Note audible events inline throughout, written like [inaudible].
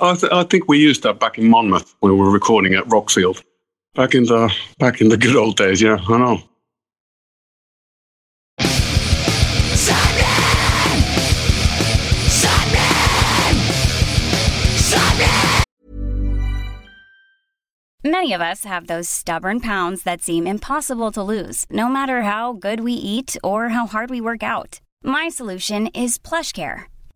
I, th- I think we used that back in Monmouth when we were recording at Rockfield. Back in the back in the good old days, yeah, I know. Many of us have those stubborn pounds that seem impossible to lose, no matter how good we eat or how hard we work out. My solution is PlushCare.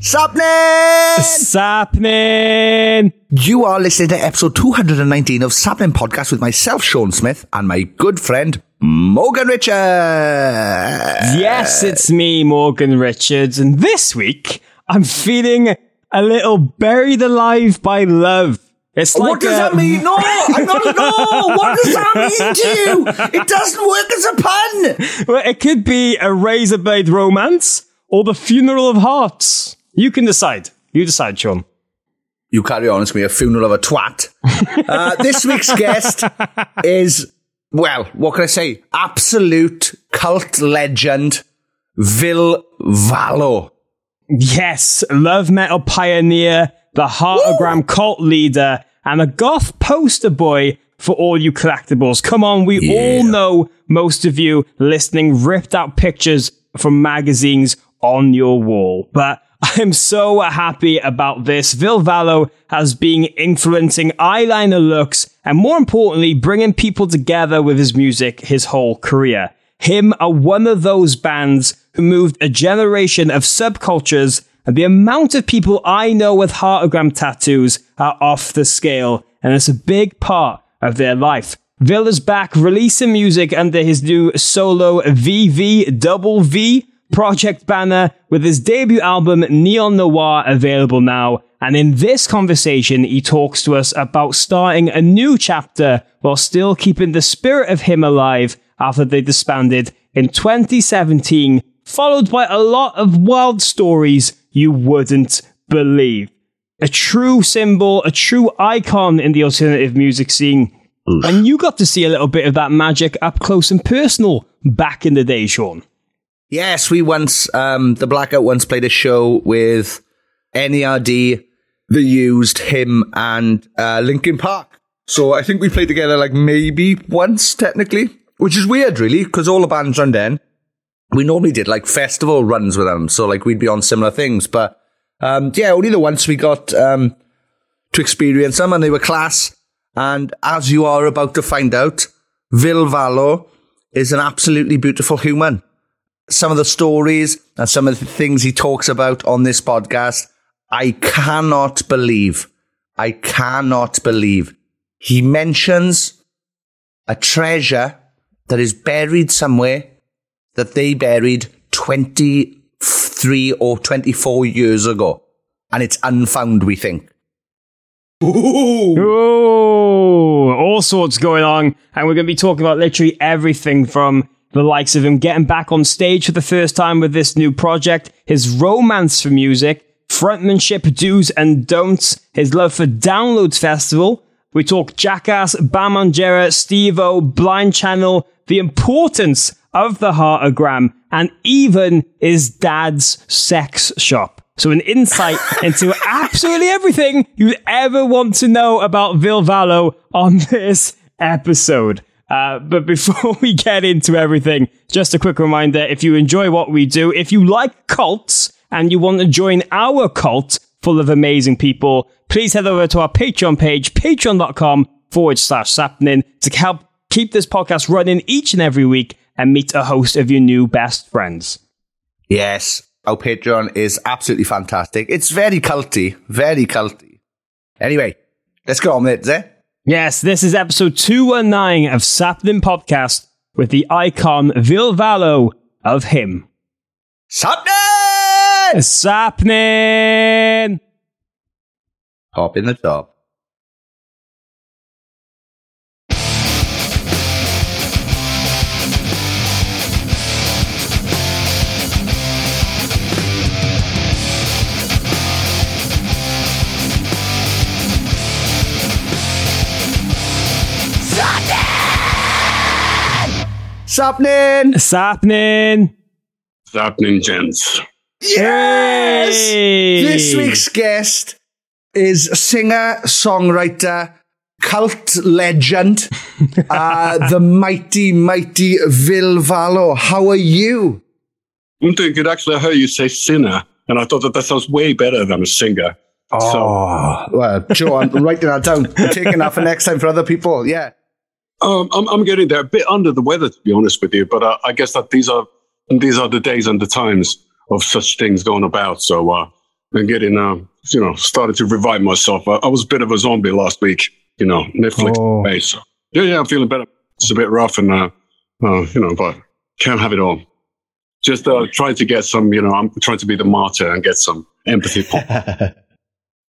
Sapnin! Sapnin! You are listening to episode 219 of Sapnin Podcast with myself, Sean Smith, and my good friend, Morgan Richards. Yes, it's me, Morgan Richards, and this week I'm feeling a little buried alive by love. It's like what does a- that um, mean? No, I'm not. No, what does that mean to you? It doesn't work as a pun. Well, it could be a razor blade romance or the funeral of hearts. You can decide. You decide, Sean. You carry on. It's going to be a funeral of a twat. [laughs] Uh, this week's guest is, well, what can I say? Absolute cult legend, Ville Valo. Yes, love metal pioneer, the heartagram cult leader, and a goth poster boy for all you collectibles. Come on, we all know most of you listening ripped out pictures from magazines on your wall. But I'm so happy about this. Ville Valo has been influencing eyeliner looks and more importantly, bringing people together with his music his whole career. Him are one of those bands who moved a generation of subcultures and the amount of people I know with heartagram tattoos are off the scale and it's a big part of their life. Ville is back releasing music under his new solo VV Double V project banner with his debut album Neon Noir available now. And in this conversation, he talks to us about starting a new chapter while still keeping the spirit of him alive after they disbanded in 2017, followed by a lot of wild stories you wouldn't believe. A true symbol, a true icon in the alternative music scene. And you got to see a little bit of that magic up close and personal back in the day, Sean. Yes, we once, um, the Blackout once played a show with NERD that used him and uh, Linkin Park. So I think we played together like maybe once, technically, which is weird, really, because all the bands run then. We normally did like festival runs with them, so like we'd be on similar things. But um, yeah, only the once we got um, to experience them, and they were class. And as you are about to find out, Ville Valo is an absolutely beautiful human some of the stories and some of the things he talks about on this podcast, I cannot believe. I cannot believe. He mentions a treasure that is buried somewhere that they buried 23 or 24 years ago. And it's unfound, we think. Oh, all sorts going on. And we're going to be talking about literally everything from the likes of him getting back on stage for the first time with this new project, his romance for music, frontmanship do's and don'ts, his love for Downloads Festival. We talk Jackass, Bam Margera, Steve-O, Blind Channel, the importance of the heartagram, and even his dad's sex shop. So an insight [laughs] into absolutely everything you'd ever want to know about Ville Valo on this episode. Uh, but before [laughs] we get into everything, just a quick reminder, if you enjoy what we do, if you like cults and you want to join our cult full of amazing people, please head over to our Patreon page, patreon.com forward slash sappening to help keep this podcast running each and every week and meet a host of your new best friends. Yes, our Patreon is absolutely fantastic. It's very culty, very culty. Anyway, let's go on with it? Yes, this is episode 219 of Sapling Podcast with the icon Ville Valo of him. Sapling! Sapling! Hop in the top. Sapling! Sapling! It's happening, What's happening, gents. Yes! Hey! This week's guest is singer, songwriter, cult legend, [laughs] uh, the mighty, mighty Ville Valo. How are you? I'm doing good. Actually, I heard you say sinner, and I thought that that sounds way better than a singer. Oh, well, Joe, I'm writing that down. I'm taking that for next time for other people. Yeah. Um, I'm, I'm getting there, a bit under the weather, to be honest with you. But uh, I guess that these are these are the days and the times of such things going about. So uh, I'm getting, uh, you know, started to revive myself. I, I was a bit of a zombie last week, you know, Netflix Oh. base. So, yeah, yeah, I'm feeling better. It's a bit rough, and uh, uh, you know, but can't have it all. Just uh, trying to get some, you know, I'm trying to be the martyr and get some empathy. [laughs]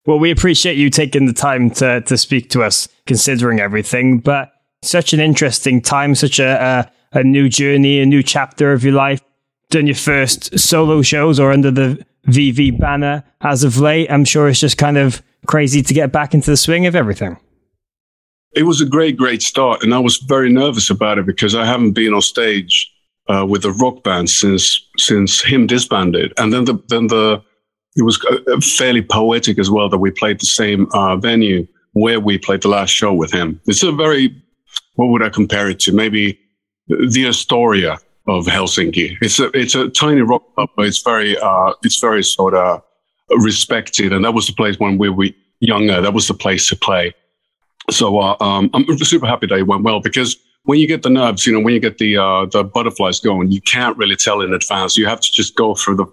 Well, we appreciate you taking the time to, to speak to us, considering everything. But such an interesting time, such a, a, a new journey, a new chapter of your life. Done your first solo shows or under the VV banner as of late. I'm sure it's just kind of crazy to get back into the swing of everything. it was a great, great start, and I was very nervous about it because I haven't been on stage uh, with a rock band since since him disbanded, and then the then the it was uh, fairly poetic as well that we played the same uh, venue where we played the last show with him. It's a very what would I compare it to? Maybe the Astoria of Helsinki. It's a it's a tiny rock club, but it's very uh, it's very sort of respected, and that was the place when we were younger. That was the place to play. So uh, um, I'm super happy that it went well because when you get the nerves, you know, when you get the uh, the butterflies going, you can't really tell in advance. You have to just go through the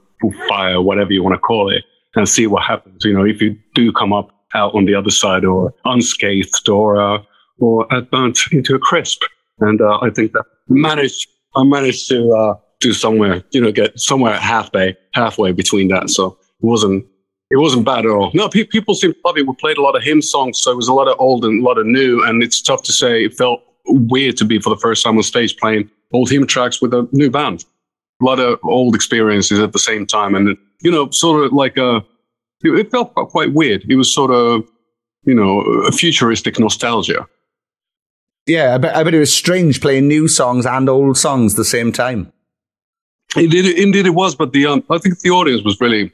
fire, whatever you want to call it, and see what happens. You know, if you do come up out on the other side or unscathed or uh, or uh, burnt into a crisp. And uh, I think that managed I managed to uh, do somewhere, you know, get somewhere halfway halfway between that. So it wasn't it wasn't bad at all. No, pe- people seemed to love it. We played a lot of HIM songs, so it was a lot of old and a lot of new. And it's tough to say. It felt weird to be for the first time on stage playing old HIM tracks with a new band. A lot of old experiences at the same time, and you know, sort of like a. It felt quite weird. It was sort of, you know, a futuristic nostalgia. Yeah, I bet, I bet it was strange playing new songs and old songs at the same time. Indeed, indeed it was. But the um, I think the audience was really,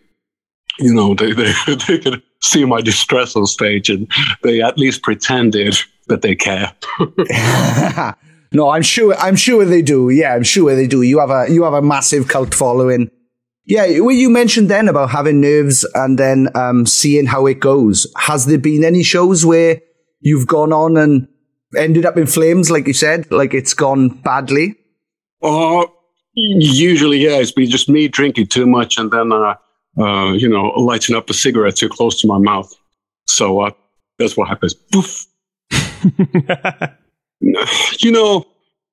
you know, they, they [laughs] they could see my distress on stage, and they at least pretended that they care. [laughs] no, I'm sure. I'm sure they do. Yeah, I'm sure they do. You have a you have a massive cult following. Yeah, well, you mentioned then about having nerves and then um, seeing how it goes. Has there been any shows where you've gone on and ended up in flames, like you said, like it's gone badly? Uh, usually, yeah, it's been just me drinking too much and then, uh, uh, you know, lighting up a cigarette too close to my mouth. So uh, that's what happens. Poof. [laughs] you know,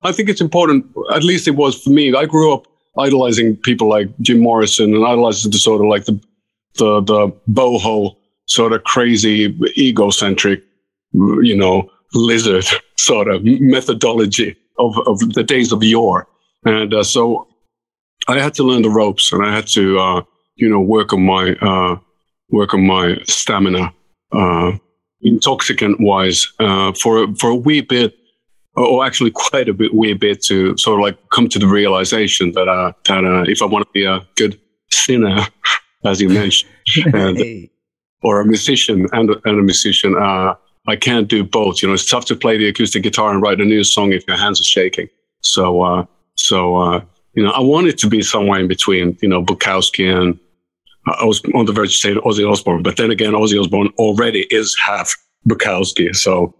I think it's important, at least it was for me. I grew up idolizing people like Jim Morrison and idolizing the sort of like the, the, the boho, sort of crazy, egocentric, you know, lizard [laughs] sort of methodology of, of the days of yore. And uh, so I had to learn the ropes and I had to, uh, you know, work on my, uh, work on my stamina, uh, intoxicant wise, uh, for, for a wee bit, or actually [laughs] quite a bit, wee bit to sort of like come to the realization that, uh, that, uh, if I want to be a good sinner, [laughs] as you mentioned, and, or a musician and, a- and a musician, uh, I can't do both. You know, it's tough to play the acoustic guitar and write a new song if your hands are shaking. So, uh, so, uh, you know, I wanted to be somewhere in between, you know, Bukowski and I was on the verge of saying Ozzy Osbourne, but then again, Ozzy Osbourne already is half Bukowski. So,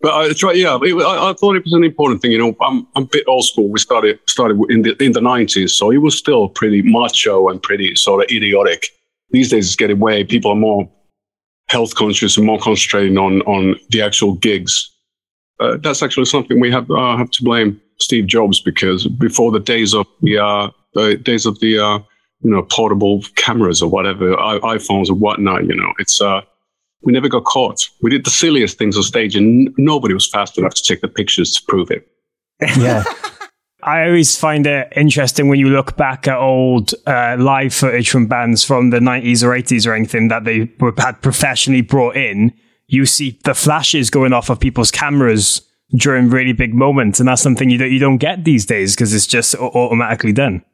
But I try, yeah, it, I, I, thought it was an important thing. You know, I'm, I'm a bit old school. We started started in the in the 90s, so it was still pretty macho and pretty sort of idiotic. These days, it's getting way. People are more health conscious and more concentrating on on the actual gigs. Uh, that's actually something we have uh, have to blame Steve Jobs because before the days of the uh, the days of the uh, you know portable cameras or whatever I- iPhones or whatnot, you know, it's uh we never got caught. We did the silliest things on stage, and n- nobody was fast enough to take the pictures to prove it. Yeah. [laughs] I always find it interesting when you look back at old uh, live footage from bands from the 90s or 80s or anything that they were, had professionally brought in. You see the flashes going off of people's cameras during really big moments, and that's something you don't, you don't get these days because it's just automatically done.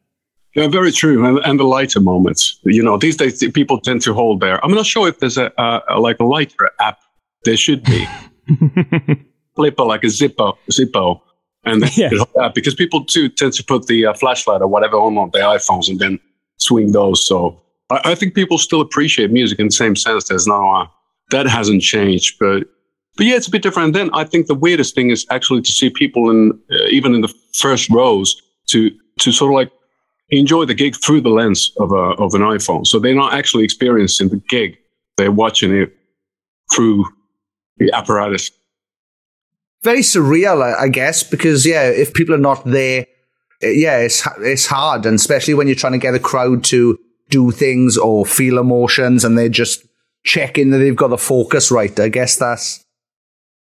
Yeah, very true. And, and, the lighter moments. You know, these days people tend to hold their. I'm not sure if there's a, a like a lighter app. There should be. [laughs] Flipper like a Zippo, Zippo, and [laughs] yeah. because people too tend to put the uh, flashlight or whatever on, on their iPhones and then swing those. So I, I, think people still appreciate music in the same sense. There's no uh, that hasn't changed, but but yeah, it's a bit different. And then I think the weirdest thing is actually to see people in uh, even in the first rows to to sort of like enjoy the gig through the lens of, a, of an iPhone. So they're not actually experiencing the gig, they're watching it through the apparatus. Very surreal, I guess, because, yeah, if people are not there, eh, yeah, it's, it's hard. And especially when you're trying to get a crowd to do things or feel emotions and they're just checking that they've got the focus right. I guess that's,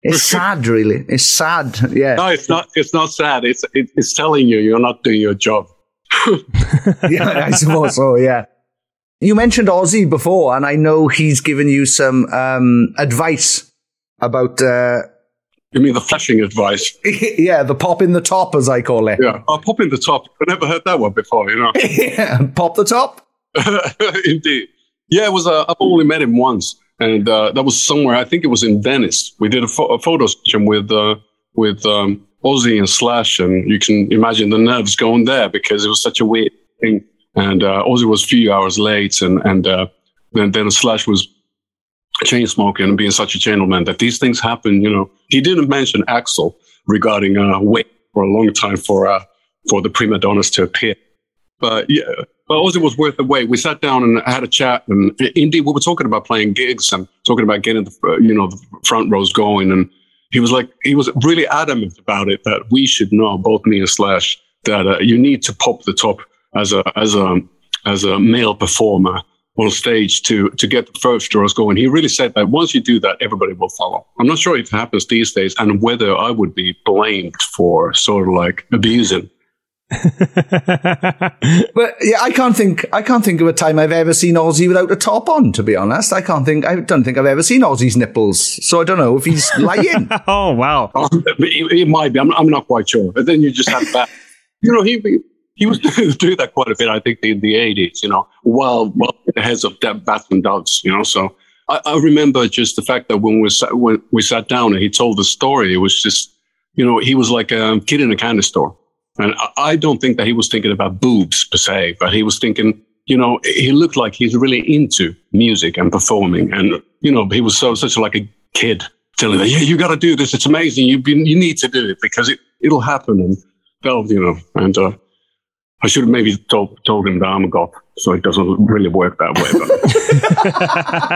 it's sad, really. It's sad. Yeah. No, it's not. It's not sad. It's it, it's telling you you're not doing your job. [laughs] yeah, I suppose so. Yeah. You mentioned Ozzy before, and I know he's given you some um, advice about. Uh, you mean the flashing advice? [laughs] yeah, the pop in the top, as I call it. Yeah, oh, pop in the top. I never heard that one before. You know. [laughs] yeah, pop the top. [laughs] Indeed. Yeah, it was. Uh, I've only met him once, and uh, that was somewhere. I think it was in Venice. We did a, fo- a photo session with uh, with um, Ozzy and Slash, and you can imagine the nerves going there because it was such a weird thing. And uh, Ozzy was a few hours late, and and uh, then then Slash was chain smoking and being such a gentleman that these things happen. You know, he didn't mention Axl regarding uh, wait for a long time for uh, for the prima donnas to appear. But yeah, but Ozzy was worth the wait. We sat down and had a chat, and indeed, we were talking about playing gigs and talking about getting the you know the front rows going and he was like he was really adamant about it that we should know both me and Slash that uh, you need to pop the top as a as a as a male performer on stage to to get the first draws going. He really said that once you do that, everybody will follow. I'm not sure if it happens these days, and whether I would be blamed for sort of like abusing [laughs] but yeah, I can't think. I can't think of a time I've ever seen Ozzy without a top on. To be honest, I can't think. I don't think I've ever seen Ozzy's nipples. So I don't know if he's lying. [laughs] oh wow, um, it, might be. I'm, I'm not quite sure. But then you just have that. [laughs] You know, he he was [laughs] doing that quite a bit. I think in the 80s. You know, while well the heads of bats and doves. You know, so I, I remember just the fact that when we sat, when we sat down and he told the story, it was just you know he was like a kid in a candy store and I don't think that he was thinking about boobs per se, but he was thinking, you know, he looked like he's really into music and performing. And, you know, he was so such like a kid telling me, yeah, you got to do this. It's amazing. You you need to do it because it, it'll happen. And, well, you know, and uh, I should have maybe told, told him that I'm a goth, so it doesn't really work that way.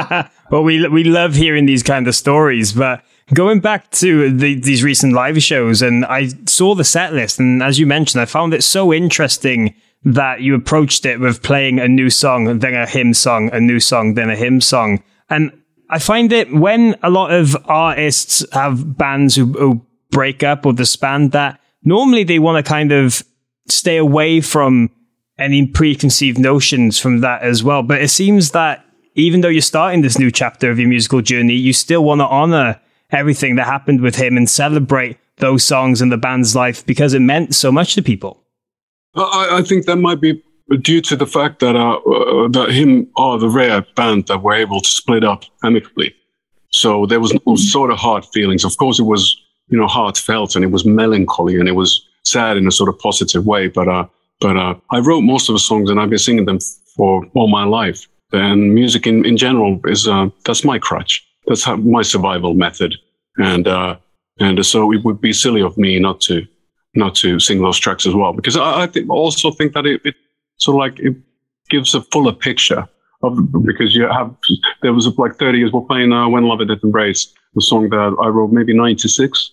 But, [laughs] but we, we love hearing these kind of stories. But going back to the, these recent live shows, and I saw the set list, and as you mentioned, I found it so interesting that you approached it with playing a new song, then a HIM song, a new song, then a HIM song. And I find it when a lot of artists have bands who, who break up or disband that normally they want to kind of stay away from any preconceived notions from that as well. But it seems that even though you're starting this new chapter of your musical journey, you still want to honor everything that happened with him and celebrate those songs and the band's life because it meant so much to people. I, I think that might be due to the fact that uh, uh, that him are the rare band that were able to split up amicably. So there was no sort of hard feelings. Of course, it was you know heartfelt and it was melancholy and it was sad in a sort of positive way. But uh, but uh, I wrote most of the songs and I've been singing them for all my life. And music in, in general is uh, that's my crutch that's how, my survival method. And uh, and so it would be silly of me not to not to sing those tracks as well because I, I also think that it, it sort of like it gives a fuller picture of because you have there was like 30 years we're playing uh, when love did embrace the song that i wrote maybe 96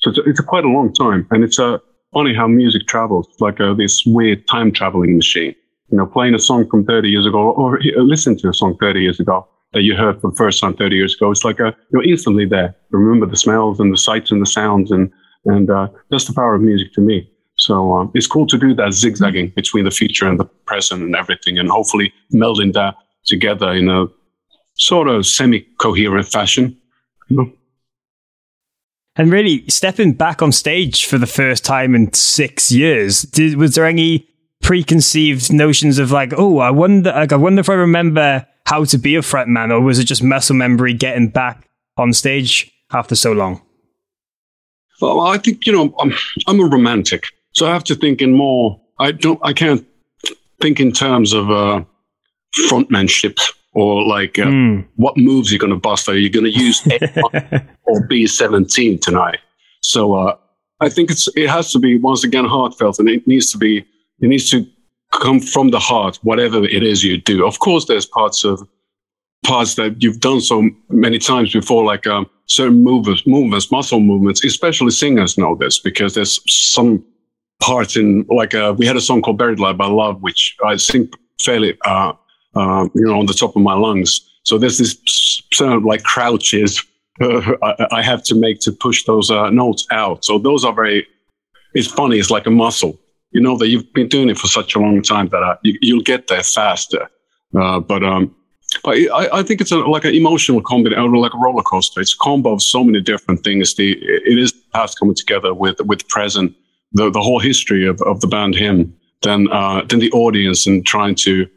so it's, it's quite a long time and it's a uh, funny how music travels like uh, this weird time traveling machine you know playing a song from 30 years ago or listen to a song 30 years ago that you heard for the first time 30 years ago it's like a, you're instantly there remember the smells and the sights and the sounds and and uh, that's the power of music to me so um, it's cool to do that zigzagging between the future and the present and everything, and hopefully melding that together in a sort of semi-coherent fashion. You know? And really, stepping back on stage for the first time in six years, did, was there any preconceived notions of like, oh, I wonder, like, I wonder if I remember how to be a frontman, or was it just muscle memory getting back on stage after so long? Well, I think you know, I'm, I'm a romantic. So I have to think in more. I don't. I can't think in terms of uh, frontmanship or like uh, mm. what moves you're going to bust. Are you going to use A [laughs] or B seventeen tonight? So uh, I think it's it has to be once again heartfelt, and it needs to be it needs to come from the heart, whatever it is you do. Of course, there's parts of parts that you've done so many times before, like um, certain movements, movements, muscle movements. Especially singers know this because there's some parts in like uh, we had a song called "Buried Alive" by Love, which I sing fairly, uh, uh, you know, on the top of my lungs. So there's this sort of like crouches [laughs] I, I, have to make to push those uh, notes out. So those are very. It's funny. It's like a muscle. You know that you've been doing it for such a long time that uh, you, will get there faster. Uh, but um, but I, I think it's a, like an emotional combination, like a roller coaster. It's a combo of so many different things. The it is past coming together with with present the, the whole history of, of the band him then uh, than the audience and trying to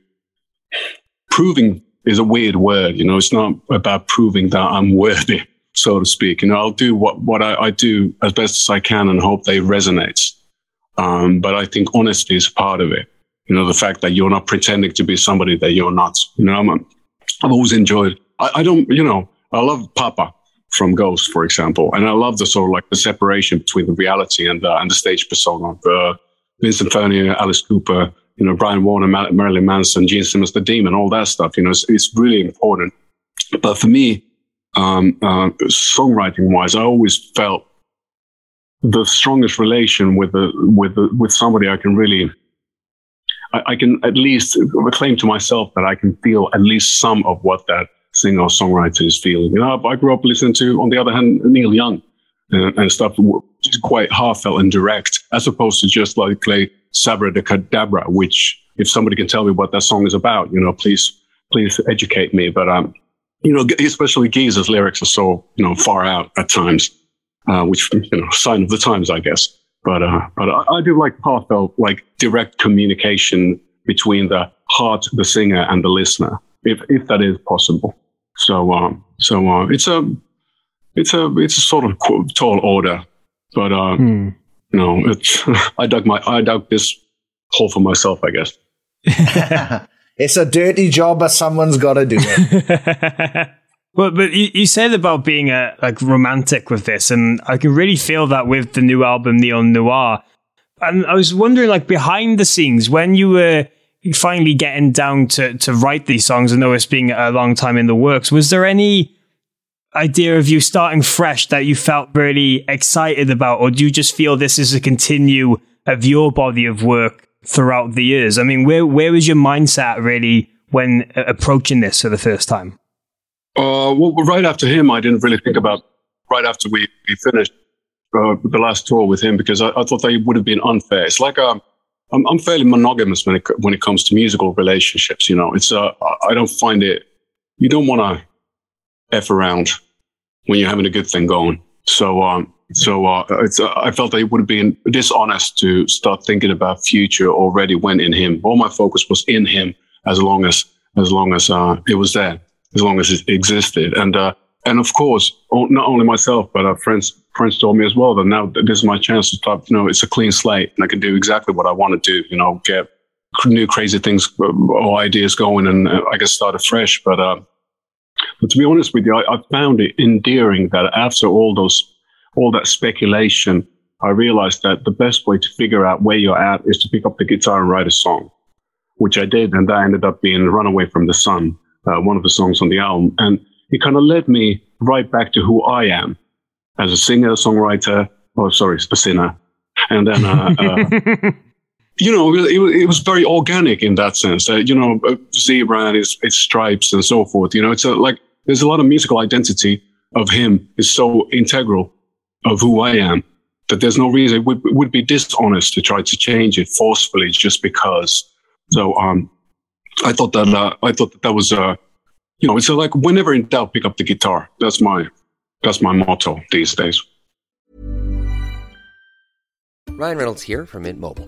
proving is a weird word you know it's not about proving that i'm worthy [laughs] so to speak you know i'll do what what i, I do as best as i can and hope they resonates um, but i think honesty is part of it you know the fact that you're not pretending to be somebody that you're not you know i'm, I've always enjoyed I, I don't you know i love papa from Ghost, for example. And I love the sort of like the separation between the reality and, the, and the stage persona of uh, Vincent Furnier, Alice Cooper, you know, Brian Warner, Marilyn Manson, Gene Simmons, the Demon, all that stuff. You know, it's, it's really important. But for me, um, uh, songwriting wise, I always felt the strongest relation with with with somebody I can really I, I can at least claim to myself that I can feel at least some of what that singer or songwriter is feeling. You know, I grew up listening to, on the other hand, Neil Young and, and stuff, which is quite heartfelt and direct, as opposed to just like play Sabbra de Cadabra, which if somebody can tell me what that song is about, you know, please, please educate me. But, um, you know, especially Geezer's lyrics are so, you know, far out at times, uh, which, you know, sign of the times, I guess. But, uh, but I, I do like heartfelt, like direct communication between the heart, the singer and the listener, if, if that is possible. So, um, so uh, it's a it's a it's a sort of tall order, but uh, hmm. You know, it's [laughs] I dug my I dug this hole for myself, I guess. [laughs] it's a dirty job, but someone's got to do it. [laughs] Well, but you, you said about being a like romantic with this, and I can really feel that with the new album Neon Noir. And I was wondering, like behind the scenes, when you were finally getting down to to write these songs, I know it's been a long time in the works. Was there any idea of you starting fresh that you felt really excited about, or do you just feel this is a continue of your body of work throughout the years? I mean, where where was your mindset really when approaching this for the first time? Uh, well, right after him, I didn't really think about. Right after we, we finished uh, the last tour with him, because I, I thought they would have been unfair. It's like a um, I'm, I'm fairly monogamous when it when it comes to musical relationships. You know, it's uh, I don't find it. You don't want to f around when you're having a good thing going. So um, so uh, it's, uh, I felt that it would have been dishonest to start thinking about future already when in him. All my focus was in him as long as as long as uh, it was there, as long as it existed, and uh, and of course, not only myself but our friends friends told me as well that now this is my chance to start. You know, it's a clean slate, and I can do exactly what I want to do. You know, get new crazy things uh, or ideas going, and uh, I can start afresh. But but to be honest with you, I, I found it endearing that after all those all that speculation, I realized that the best way to figure out where you're at is to pick up the guitar and write a song, which I did. And that ended up being Runaway from the Sun, uh, one of the songs on the album. And it kind of led me right back to who I am as a singer, songwriter, or sorry, a sinner. And then, uh, uh, [laughs] you know, it, it, was very organic in that sense. Uh, you know, uh, Zebra and its, stripes and so forth. You know, it's a, like there's a lot of musical identity of him is so integral of who I am that there's no reason it would, it would be dishonest to try to change it forcefully just because. So, um, I thought that uh, I thought that that was uh, you know, it's like whenever in doubt, pick up the guitar. That's my that's my motto these days. Ryan Reynolds here from Mint Mobile.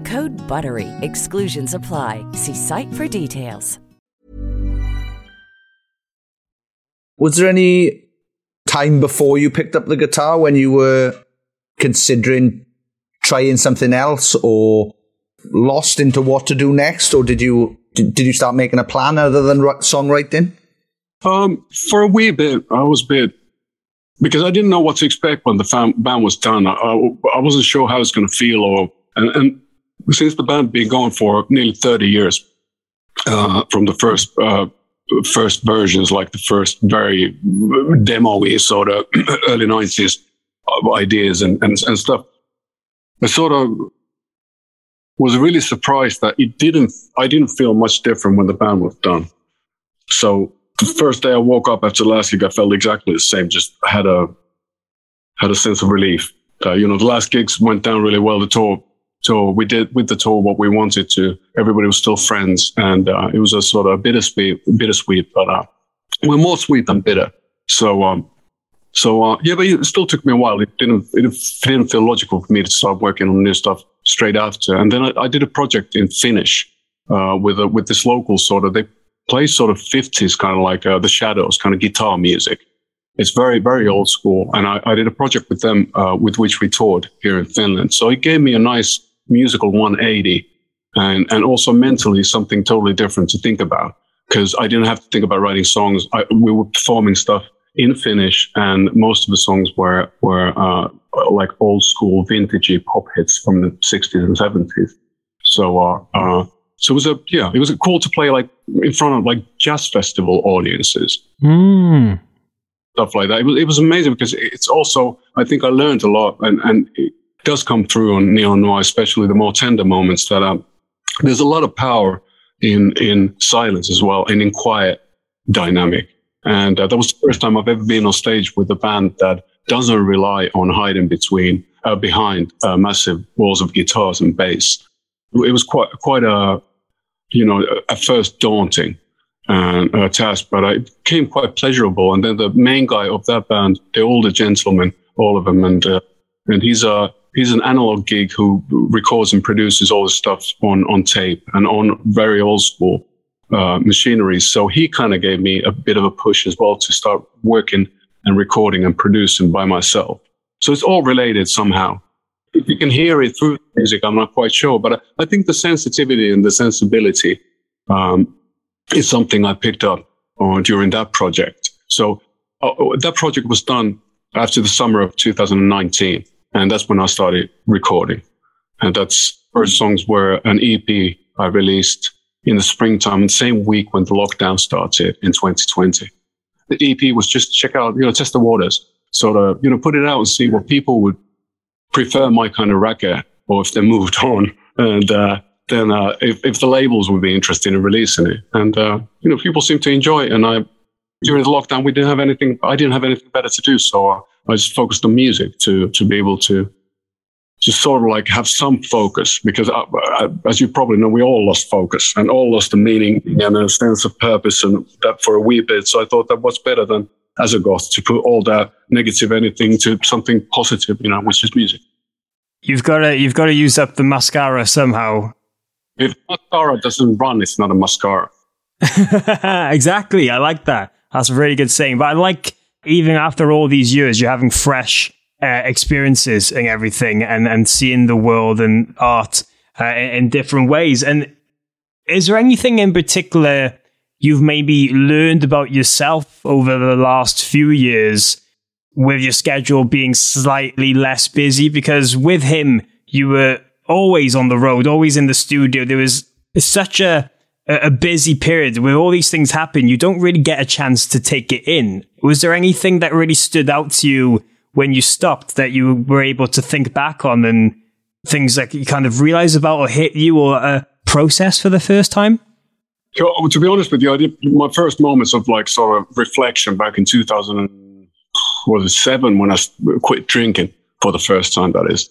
Code BUTTERY. Exclusions apply. See site for details. Was there any time before you picked up the guitar when you were considering trying something else or lost into what to do next or did you did, did you start making a plan other than songwriting um, for a wee bit i was a bit because i didn't know what to expect when the fam- band was done I, I, wasn't sure how it's going to feel or and, and, since the band been going for nearly 30 years uh, from the first uh, first versions, like the first very demo-y sort of [clears throat] early 90s ideas and, and, and stuff. I sort of was really surprised that it didn't, I didn't feel much different when the band was done. So the first day I woke up after the last gig, I felt exactly the same, just had a, had a sense of relief. Uh, you know, the last gigs went down really well. The tour so we did with the tour what we wanted to. Everybody was still friends, and uh, it was a sort of bittersweet, bittersweet, but uh, we're more sweet than bitter. So, um, so uh, yeah, but it still took me a while. It didn't, it didn't feel logical for me to start working on new stuff straight after. And then I, I did a project in Finnish uh, with a, with this local sort of. They play sort of fifties, kind of like uh, the Shadows, kind of guitar music. It's very, very old school. And I, I did a project with them, uh, with which we toured here in Finland. So it gave me a nice musical 180 and, and also mentally something totally different to think about because I didn't have to think about writing songs. I, we were performing stuff in Finnish and most of the songs were, were, uh, like old school vintagey pop hits from the 60s and 70s. So, uh, uh, so it was a, yeah, it was cool to play like in front of like jazz festival audiences. Mm. Stuff like that. It was, it was amazing because it's also, I think I learned a lot and, and it, does come through on Neon Noir, especially the more tender moments. That um, there's a lot of power in in silence as well, and in quiet dynamic. And uh, that was the first time I've ever been on stage with a band that doesn't rely on hiding between uh, behind uh, massive walls of guitars and bass. It was quite quite a you know at first daunting and uh, task, but it became quite pleasurable. And then the main guy of that band, the older gentleman, all of them, and uh, and he's a he's an analog geek who records and produces all his stuff on on tape and on very old school uh, machinery. So he kind of gave me a bit of a push as well to start working and recording and producing by myself. So it's all related somehow. if you can hear it through music, I'm not quite sure. But I, I think the sensitivity and the sensibility um, is something I picked up on during that project. So uh, that project was done after the summer of 2019, and that's when I started recording. And that's first songs were an EP I released in the springtime, the same week when the lockdown started in 2020. The EP was just check out, you know, test the waters, sort of, you know, put it out and see what people would prefer my kind of record or if they moved [laughs] on. And uh, then uh, if, if the labels would be interested in releasing it. And, uh, you know, people seem to enjoy it. And I, during the lockdown, we didn't have anything, I didn't have anything better to do. So uh, I just focused on music to, to be able to just sort of like have some focus because uh, uh, as you probably know, we all lost focus and all lost the meaning and a sense of purpose and that for a wee bit. So I thought that was better than as a goth to put all that negative anything to something positive, you know, which is music. You've got to, you've got to use up the mascara somehow. If mascara doesn't run, it's not a mascara. [laughs] exactly. I like that. That's a really good saying. But I like even after all these years, you're having fresh uh, experiences and everything and, and seeing the world and art uh, in, in different ways. And is there anything in particular you've maybe learned about yourself over the last few years with your schedule being slightly less busy? Because with him, you were always on the road, always in the studio. There was such a a busy period where all these things happen. You don't really get a chance to take it in. Was there anything that really stood out to you when you stopped that you were able to think back on and things that you kind of realize about or hit you or a process for the first time? To be honest with you, I did my first moments of like sort of reflection back in 2007 when I quit drinking for the first time. That is,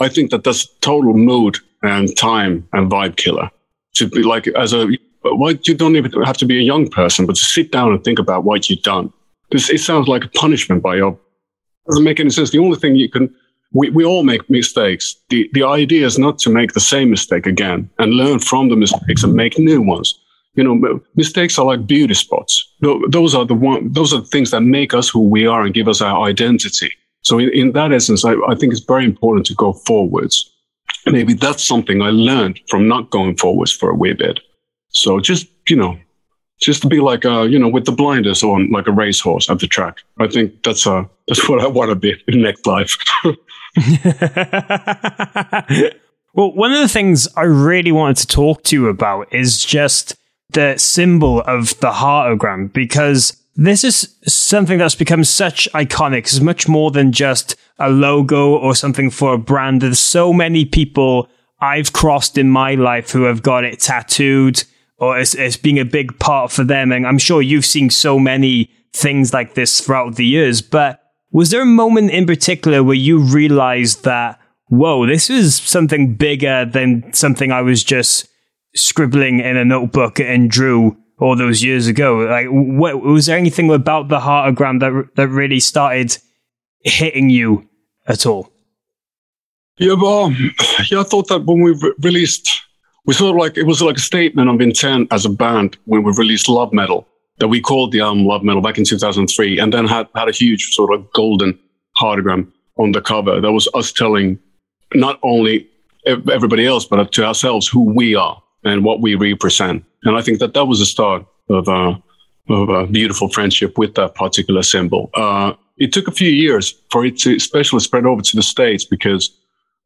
I think that that's total mood and time and vibe killer. To be like as a why you don't even have to be a young person, but to sit down and think about what you've done. This it sounds like a punishment by your doesn't make any sense. The only thing you can, we, we all make mistakes. The, the idea is not to make the same mistake again and learn from the mistakes and make new ones. You know, mistakes are like beauty spots. Those are the one, those are the things that make us who we are and give us our identity. So in, in that essence, I, I think it's very important to go forwards. Maybe that's something I learned from not going forwards for a wee bit. So just, you know, just to be like uh, you know with the blinders on like a racehorse at the track. I think that's uh that's what I want to be in next life. [laughs] well, one of the things I really wanted to talk to you about is just the symbol of the heartagram because this is something that's become such iconic. It's much more than just a logo or something for a brand. There's so many people I've crossed in my life who have got it tattooed or it's, as being a big part for them. And I'm sure you've seen so many things like this throughout the years, but was there a moment in particular where you realized that, whoa, this is something bigger than something I was just scribbling in a notebook and drew all those years ago? Like, was there anything about the heartagram that, that really started hitting you at all? Yeah, well, um, [sighs] yeah, I thought that when we re- released we sort of like it was like a statement of intent as a band when we released Love Metal that we called the album Love Metal back in 2003, and then had had a huge sort of golden heartagram on the cover. That was us telling not only everybody else but to ourselves who we are and what we represent. And I think that that was the start of a, of a beautiful friendship with that particular symbol. Uh, it took a few years for it to especially spread over to the states because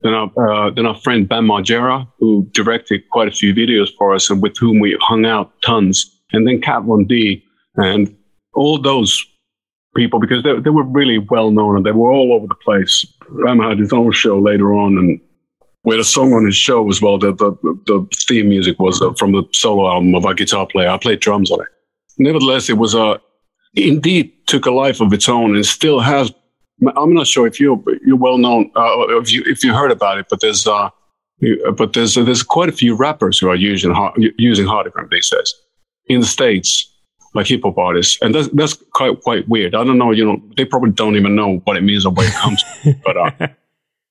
then our, uh, then our friend Bam Margera, who directed quite a few videos for us and with whom we hung out tons. And then Kat Von D and all those people, because they, they were really well known and they were all over the place. Bam had his own show later on and we had a song on his show as well. The, the, the theme music was uh, from the solo album of our guitar player. I played drums on it. Nevertheless, it was a, uh, indeed took a life of its own and still has I'm not sure if you're you're well known uh, if you if you heard about it, but there's uh, but there's uh, there's quite a few rappers who are using using heartagram these days in the states, like hip hop artists, and that's that's quite quite weird. I don't know, you know, they probably don't even know what it means or where it comes from, but uh, [laughs]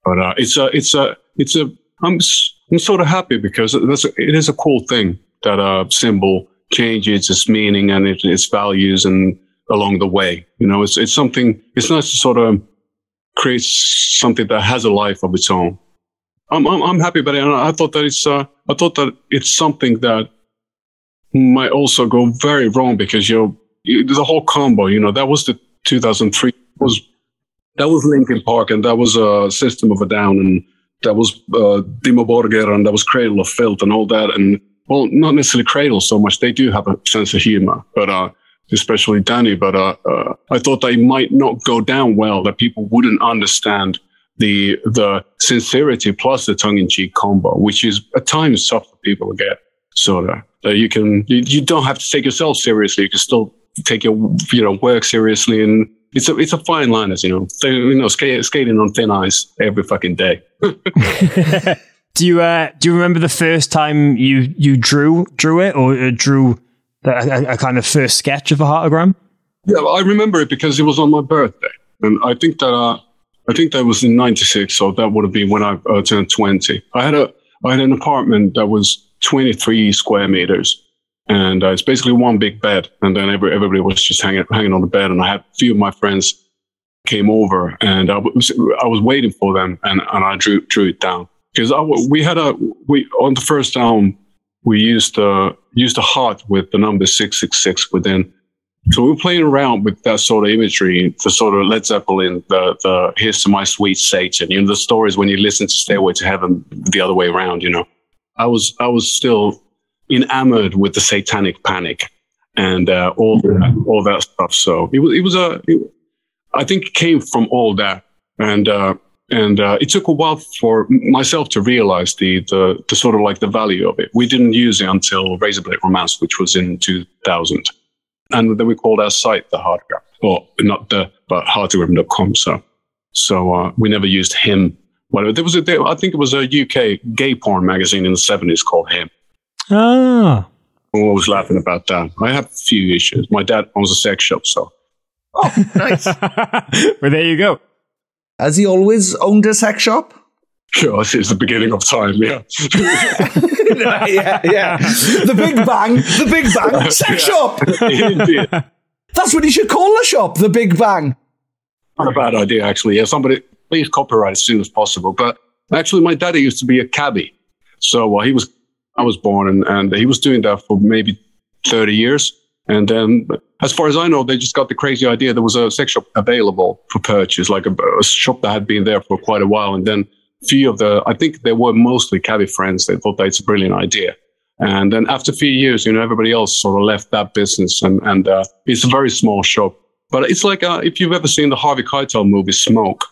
but uh, it's a it's a it's a I'm I'm sort of happy because that's a, it is a cool thing that a symbol changes its meaning and it, its values and along the way. You know, it's it's something. It's nice to sort of create something that has a life of its own. I'm I'm, I'm happy about it, and I thought that it's uh, I thought that it's something that might also go very wrong because you know you- the whole combo. You know that was the 2003 was that was Linkin Park, and that was a System of a Down, and that was uh, Dimmu Borgir, and that was Cradle of Filth, and all that. And well, not necessarily Cradle so much. They do have a sense of humor, but uh, especially Dani. But uh, uh, I thought they might not go down well. That people wouldn't understand the the sincerity plus the tongue in cheek combo, which is at times tough for people to get. Sort of. Uh, you can you, you don't have to take yourself seriously. You can still take your you know work seriously and it's a it's a fine line, as you know, you know, skate, skating on thin ice every fucking day. [laughs] Do you uh, do you remember the first time you you drew drew it or uh, drew a, a, a kind of first sketch of a heartagram? Yeah, I remember it because it was on my birthday, and I think that uh, I think that was in '96, so that would have been when I uh, turned 20. I had a I had an apartment that was 23 square meters, and uh, it's basically one big bed, and then every, everybody was just hanging hanging on the bed, and I had a few of my friends came over, and I was I was waiting for them, and, and I drew drew it down. Because we had a we on the first down we used uh used a heart with the number 666 within. So we were playing around with that sort of imagery, the sort of Led Zeppelin, the, the Here's to My Sweet Satan, you know, the stories when you listen to Stairway to Heaven the other way around, you know. I was, I was still enamored with the satanic panic and uh, all, that, all that stuff. So it was, it was a, it, I think it came from all that. And, uh, and uh, it took a while for myself to realize the, the, the sort of like the value of it. We didn't use it until Razorblade Romance, which was in 2000 and then we called our site the heartagram or not the but heartagram.com so so uh, we never used him Whatever there was a there, i think it was a uk gay porn magazine in the 70s called HIM Ah, i'm always laughing about that i have a few issues my dad owns a sex shop so Oh, nice. [laughs] well, there you go. Has he always owned a sex shop? sure it's the beginning of time [laughs] yeah yeah, yeah. The Big Bang, the Big Bang [laughs] sex shop. Indeed. That's what he should call the shop, the Big Bang. not a bad idea actually yeah somebody please copyright as soon as possible but actually my daddy used to be a cabbie so uh, he was i was born and, and he was doing that for maybe 30 years. And then as far as i know they just got the crazy idea there was a sex shop available for purchase like a, a shop that had been there for quite a while. And then few of the i think they were mostly cabbie friends. They thought that's a brilliant idea. And then after a few years you know everybody else sort of left that business and, and uh, it's a very small shop. But it's like uh, if you've ever seen the Harvey Keitel movie Smoke,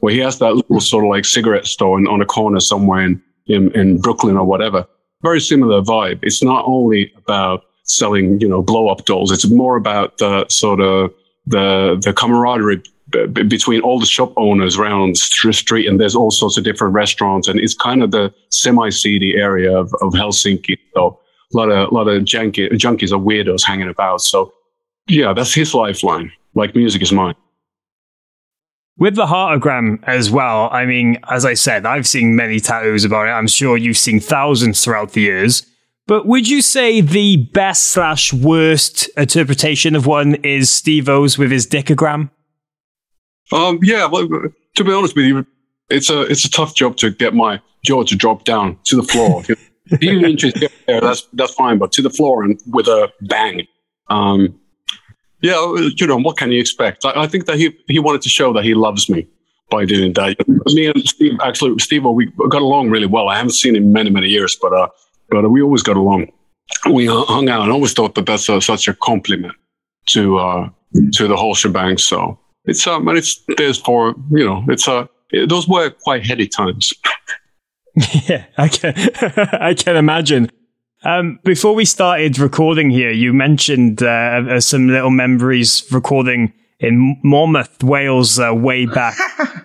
where he has that little sort of like cigarette store in, on a corner somewhere in, in, in Brooklyn or whatever. Very similar vibe. It's not only about selling, you know, blow up dolls. It's more about the sort of the the camaraderie b- between all the shop owners around the street, and there's all sorts of different restaurants, and it's kind of the semi-seedy area of, of Helsinki. So a lot of a lot of junkie, junkies or weirdos hanging about. So yeah, that's his lifeline. Like music is mine. With the heartagram as well, I mean, as I said, I've seen many tattoos about it. I'm sure you've seen thousands throughout the years. But would you say the best slash worst interpretation of one is Steve-O's with his dickogram? Um, yeah, to be honest with you, it's a it's a tough job to get my jaw to drop down to the floor. [laughs] few inches there, that's that's fine, but to the floor and with a bang. Um, yeah, you know what can you expect? I, I think that he he wanted to show that he loves me by doing that. Me and Steve, actually, Steve, we got along really well. I haven't seen him in many many years, but uh, but we always got along. We hung out and always thought that that's a, such a compliment to uh, to the whole shebang. So it's um, and it's there's for you know, it's uh, those were quite heady times. [laughs] yeah, I can, [laughs] I can imagine. Um, before we started recording here, you mentioned uh, uh, some little memories recording in Monmouth, Wales, uh, way back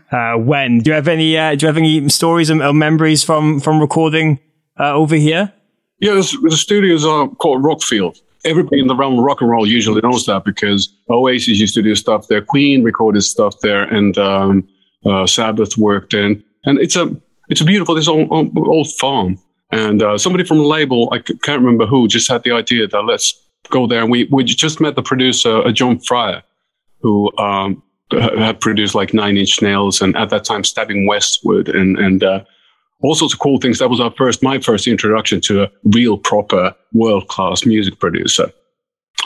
[laughs] uh, when. Do you have any? Uh, do you have any stories or memories from from recording uh, over here? Yeah, this, the studios are called Rockfield. Everybody in the realm of rock and roll usually knows that because Oasis used to do stuff there, Queen recorded stuff there, and um, uh, Sabbath worked in. And it's a it's a beautiful this old, old, old farm. And uh, somebody from the label, I can't remember who, just had the idea that let's go there. And we, we just met the producer, uh, John Fryer, who um, had produced like Nine Inch Nails and at that time Stabbing Westward and and uh, all sorts of cool things. That was our first, my first introduction to a real proper world class music producer.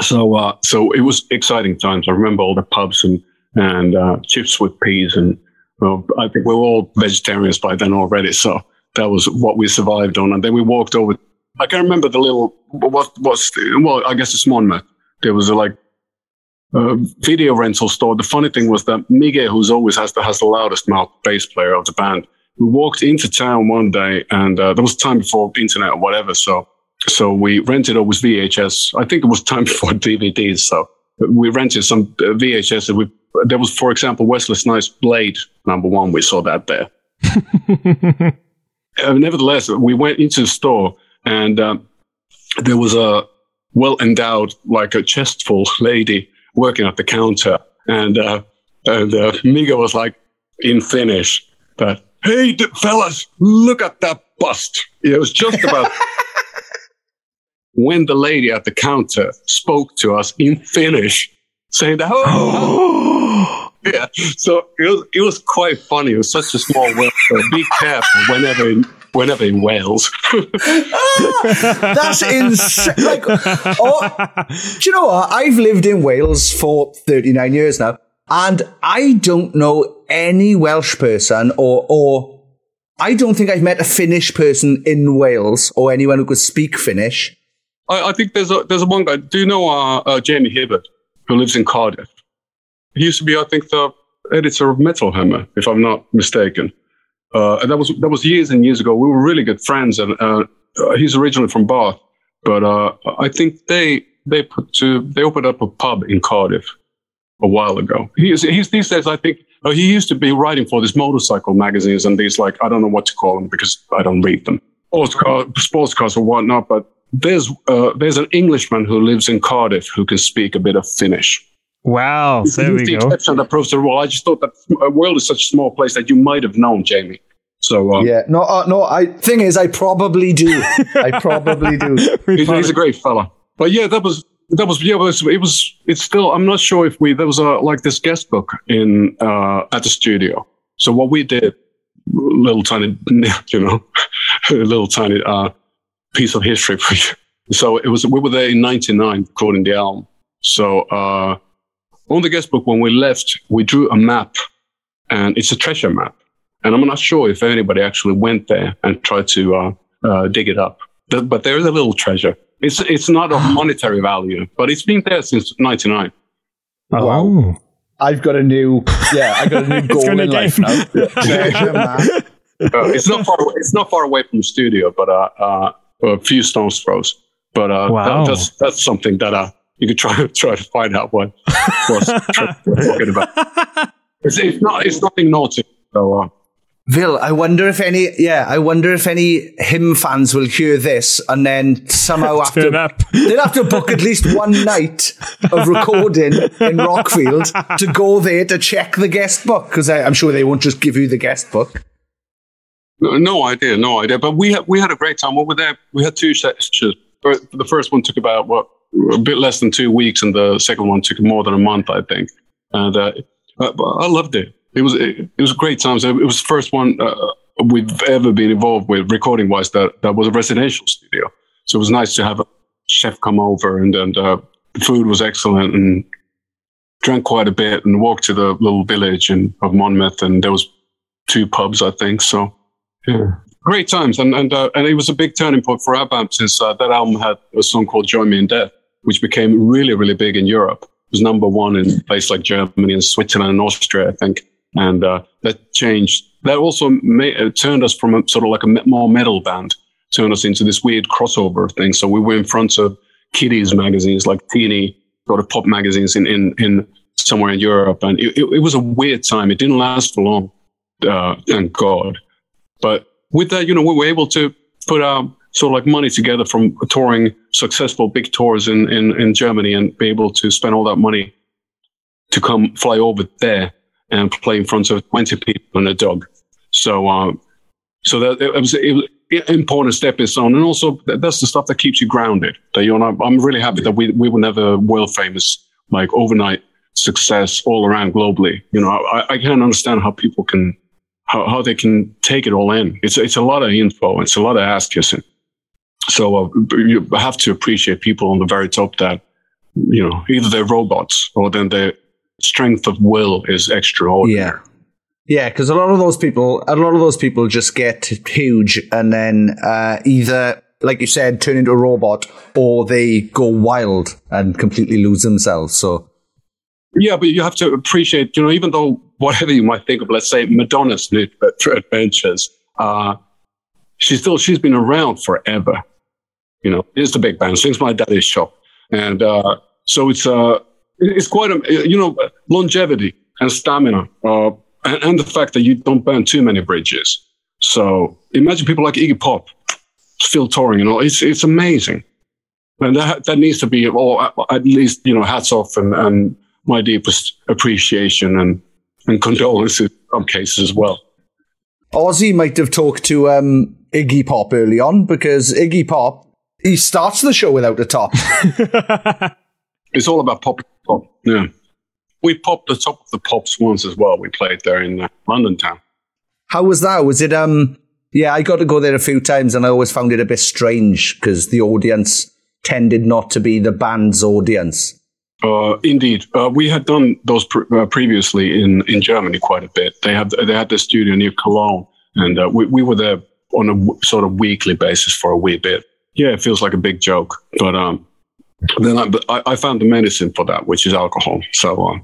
So uh, so it was exciting times. I remember all the pubs and and uh, chips with peas and well, I think we were all vegetarians by then already. So that was what we survived on. And then we walked over. I can remember the little what was well, I guess it's Monmouth. There was a like uh, video rental store. The funny thing was that Miguel, who's always has the has the loudest mouth bass player of the band, we walked into town one day, and uh, there was time before internet or whatever. So so we rented always VHS. I think it was time [laughs] before DVDs. So we rented some uh, VHS. And we there was, for example, Wesley Snipes' Blade number one. We saw that there. [laughs] uh, nevertheless, we went into the store, and um, there was a well endowed, like a chestful lady working at the counter, and uh, and uh, Mige was like in Finnish but "Hey, d- fellas, look at that bust." It was just about [laughs] when the lady at the counter spoke to us in Finnish, saying that, [gasps] "Oh." Yeah, so it was it was quite funny. It was such a small world. So be careful whenever in, whenever in Wales. [laughs] That's insane. Like, oh, do you know what? I've lived in Wales for 39 years now, and I don't know any Welsh person or, or I don't think I've met a Finnish person in Wales or anyone who could speak Finnish. I, I think there's a there's a one guy. Do you know uh, uh, Jamie Hibbert who lives in Cardiff? He used to be, I think, the editor of Metal Hammer, if I'm not mistaken. Uh, and that was that was years and years ago. We were really good friends, and uh, he's originally from Bath, but uh, I think they they put to they opened up a pub in Cardiff a while ago. He's he's these days. I think uh, he used to be writing for these motorcycle magazines and these like I don't know what to call them because I don't read them, sports, car, sports cars or whatnot. But there's uh, there's an Englishman who lives in Cardiff who can speak a bit of Finnish. Wow, He's there we the go. exception that proves the rule. I just thought that the world is such a small place that you might have known Jamie. So uh, Yeah, no, uh, no. I thing is, I probably do. I probably do. [laughs] he's, he's a great fella. But yeah, that was that was yeah, it was, it was it's still I'm not sure if we there was a like this guest book in uh at the studio. So what we did, little tiny, [laughs] you know, [laughs] a little tiny uh piece of history for you. So it was we were there in '99 recording the album. So uh on the guest book when we left, we drew a map, and it's a treasure map. And I'm not sure if anybody actually went there and tried to uh, uh, dig it up. Th- But there's a little treasure. It's it's not of [gasps] monetary value, but it's been there since '99. Oh. I've got a new, yeah, I got a new [laughs] It's goal in life now. [laughs] Treasure. Uh, it's not far. Away, it's not far away from the studio, but uh, uh, a few stones throws. But uh, Wow. that, that's that's something that uh, you could try [laughs] try to find out what what's [laughs] we're talking about. It's, it's not. It's nothing naughty. So uh, Ville, I wonder if any, yeah, I wonder if any HIM fans will hear this and then somehow after Turn they'll have to book at least one night of recording in Rockfield to go there to check the guest book because I'm sure they won't just give you the guest book. No, no idea, no idea. But we had we had a great time. We were there. We had two sessions. The first one took about what a bit less than two weeks, and the second one took more than a month, I think. And uh, I loved it. It was it, it was great time. So it was the first one uh, we've ever been involved with recording wise that that was a residential studio. So it was nice to have a chef come over, and and uh, the food was excellent, and drank quite a bit, and walked to the little village in, of Monmouth, and there was two pubs, I think. So yeah. Great times, and and uh, and it was a big turning point for our band since uh, that album had a song called "Join Me in Death," which became really really big in Europe. It was number one in places like Germany and Switzerland and Austria, I think, and uh, that changed. That also uh, turned us from a sort of like a more metal band, turned us into this weird crossover thing. So we were in front of kiddies magazines like teeny sort of pop magazines in in in somewhere in Europe, and it, it, it was a weird time. It didn't last for long, uh, thank God. But with that, you know, we were able to put our sort of like money together from touring successful big tours in, in, in Germany and be able to spend all that money to come fly over there and play in front of 20 people and a dog. So, um, so that it was, it was an important stepping stone. And also that's the stuff that keeps you grounded that you're not, I'm really happy that we, we were never world famous, like overnight, success all around globally. You know, I, I can't understand how people can, how, how they can take it all in. It's, it's a lot of info. It's a lot of ass kissing. So uh, you have to appreciate people on the very top that, you know, either they're robots or then their strength of will is extraordinary. Yeah. Yeah, because a lot of those people, a lot of those people just get huge and then uh, either, like you said, turn into a robot, or they go wild and completely lose themselves. So, yeah, but you have to appreciate, you know, even though whatever you might think of, let's say Madonna's new adventures, uh, she's still she's been around forever. You know, it's the big band since my daddy's shop, and uh, so it's uh, it's quite a you know longevity and stamina. Uh, and, and the fact that you don't burn too many bridges. So imagine people like Iggy Pop still touring and all. It's it's amazing, and that that needs to be, or at least you know, hats off and, and my deepest appreciation and and condolences in some cases as well. Ozzy might have talked to um, Iggy Pop early on because Iggy Pop he starts the show without a top. [laughs] it's all about pop. pop. Yeah we popped the top of the pops once as well. We played there in uh, London town. How was that? Was it um? Yeah, I got to go there a few times, and I always found it a bit strange because the audience tended not to be the band's audience. Uh, indeed, uh, we had done those uh, previously in, in Germany quite a bit. They had they had the studio near Cologne, and uh, we we were there on a w- sort of weekly basis for a wee bit. Yeah, it feels like a big joke, but um, then I, I, found the medicine for that, which is alcohol. So um,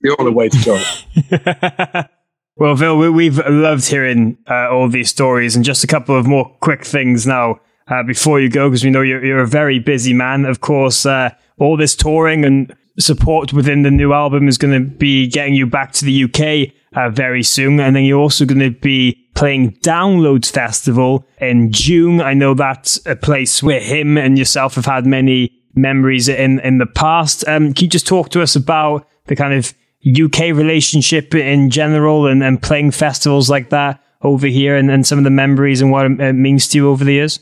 the only way to go. [laughs] well, Ville, we, have loved hearing uh, all these stories, and just a couple of more quick things now uh, before you go, because we know you're, you're, a very busy man. Of course, uh, all this touring and support within the new album is going to be getting you back to the UK uh, very soon, and then you're also going to be playing Downloads Festival in June. I know that's a place where HIM and yourself have had many memories in in the past. Um, can you just talk to us about the kind of UK relationship in general and, and playing festivals like that over here and, and some of the memories and what it means to you over the years?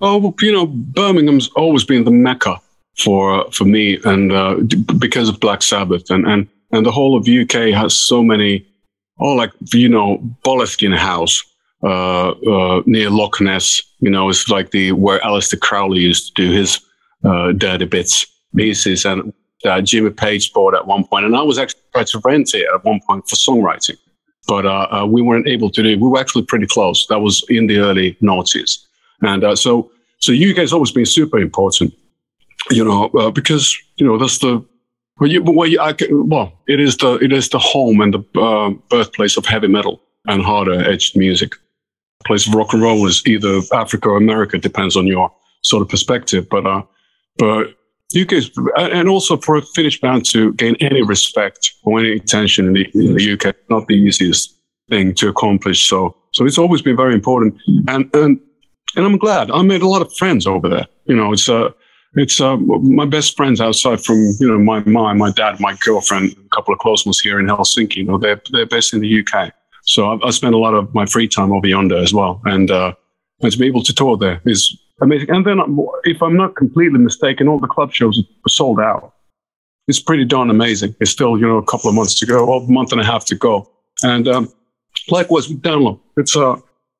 Oh, you know, Birmingham's always been the mecca for for me, and uh, because of Black Sabbath, and and and the whole of UK has so many, oh, like you know, Boleskine House uh, uh, near Loch Ness. You know, it's like the where Aleister Crowley used to do his uh, dirty bits pieces, and uh, Jimmy Page bought at one point, and I was actually trying to rent it at one point for songwriting, but uh, we weren't able to do. it. We were actually pretty close. That was in the early noughties, and so so you guys always been super important, you know, uh, because you know that's the well, you, well, you, I, well, it is the it is the home and the uh, birthplace of heavy metal and harder edged music. Place of rock and roll is either Africa or America, depends on your sort of perspective. But uh, but UK, and also for a Finnish band to gain any respect or any attention in the, in the UK, not the easiest thing to accomplish. So, so it's always been very important, and and and I'm glad I made a lot of friends over there. You know, it's uh, it's uh, my best friends outside from you know my mom, my dad, my girlfriend, a couple of close ones here in Helsinki. You know, they're they're based in the UK, so I, I spend a lot of my free time over yonder as well, and uh, and to be able to tour there is amazing. And then, if I'm not completely mistaken, all the club shows sold out. It's pretty darn amazing. It's still, you know, a couple of months to go, a month and a half to go. And um, likewise with Download, it's uh,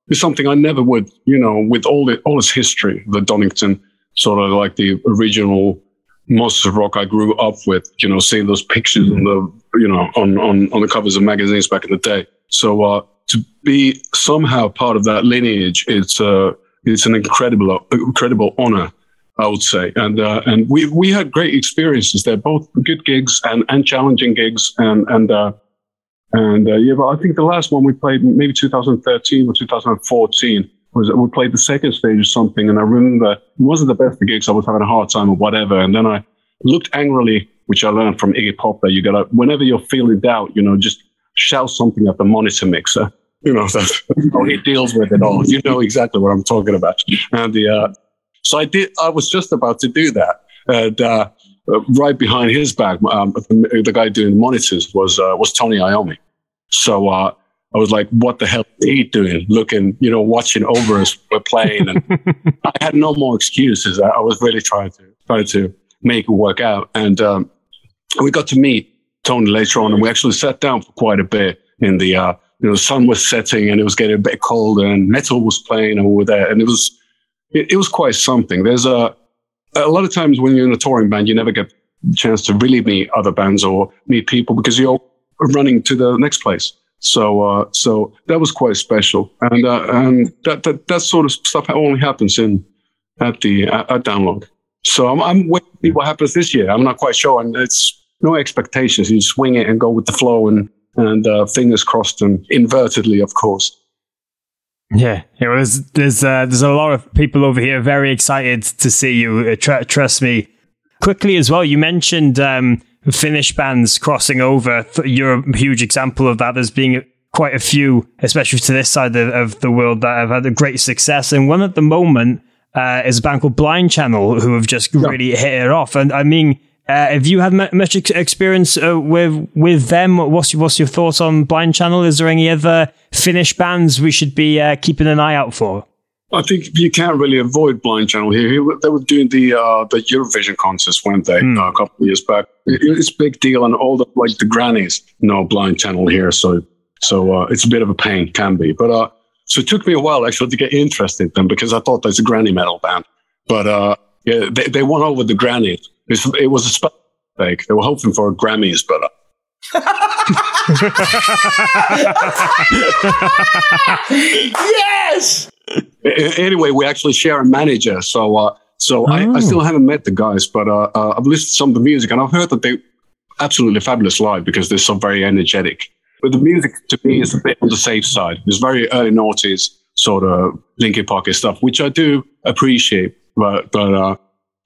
it's something I never would, you know, with all the all its history, the Donington sort of like the original Monsters Rock I grew up with, you know, seeing those pictures on the, you know, on on on the covers of magazines back in the day. So uh, to be somehow part of that lineage, it's uh, it's an incredible, incredible honor, I would say. And uh, and we we had great experiences there, both good gigs and, and challenging gigs. And and uh, and uh, yeah, but I think the last one we played maybe 2013 or 2014 was we played the second stage or something. And I remember it wasn't the best of gigs. I was having a hard time or whatever. And then I looked angrily, which I learned from Iggy Pop that you gotta whenever you're feeling doubt, you know, just shout something at the monitor mixer you know, [laughs] that's how he deals with it all. You know exactly what I'm talking about. And the, uh, so I did, I was just about to do that. And, uh, right behind his back, um, the, the, guy doing monitors was, uh, was Tony Iommi. So, uh, I was like, what the hell is he doing? Looking, you know, watching over us, we're playing. And [laughs] I had no more excuses. I, I, was really trying to, trying to make it work out. And, um, we got to meet Tony later on, and we actually sat down for quite a bit in the, uh, you know, the sun was setting and it was getting a bit colder, and metal was playing and over there, and it was, it, it was quite something. There's a, a lot of times when you're in a touring band, you never get a chance to really meet other bands or meet people because you're running to the next place. So, uh, so that was quite special, and uh, and that, that that sort of stuff only happens in at the at, at download. So I'm I'm waiting to see what happens this year. I'm not quite sure, and it's no expectations. You swing it and go with the flow, and and uh, fingers crossed, and invertedly, of course. Yeah, it was. There's uh, there's a lot of people over here very excited to see you. Uh, tr- trust me. Quickly as well, you mentioned um, Finnish bands crossing over. You're a huge example of that. There's being quite a few, especially to this side of, of the world, that have had a great success. And one at the moment uh, is a band called Blind Channel, who have just yeah. really hit it off. And I mean, uh, have you had much experience uh, with with them? What's your, what's your thoughts on Blind Channel? Is there any other Finnish bands we should be uh, keeping an eye out for? I think you can't really avoid Blind Channel here. They were doing the uh, the Eurovision contest, weren't they? Mm. Uh, a couple of years back. It's a big deal, and all the like the grannies know Blind Channel here, so so uh, it's a bit of a pain, can be. But uh, so it took me a while actually to get interested in them because I thought there's a granny metal band, but uh, yeah, they, they won over the grannies. It was a mistake. They were hoping for a Grammys, but. Yes. Anyway, we actually share a manager, so uh, so oh. I, I, oh. still haven't met the guys, but uh, uh, I've listened to some of the music, and I've heard that they absolutely fabulous live because they're so very energetic. But the music to me is a bit on the safe side. It's very early noughties sort of Linkin Park stuff, which I do appreciate, but but uh,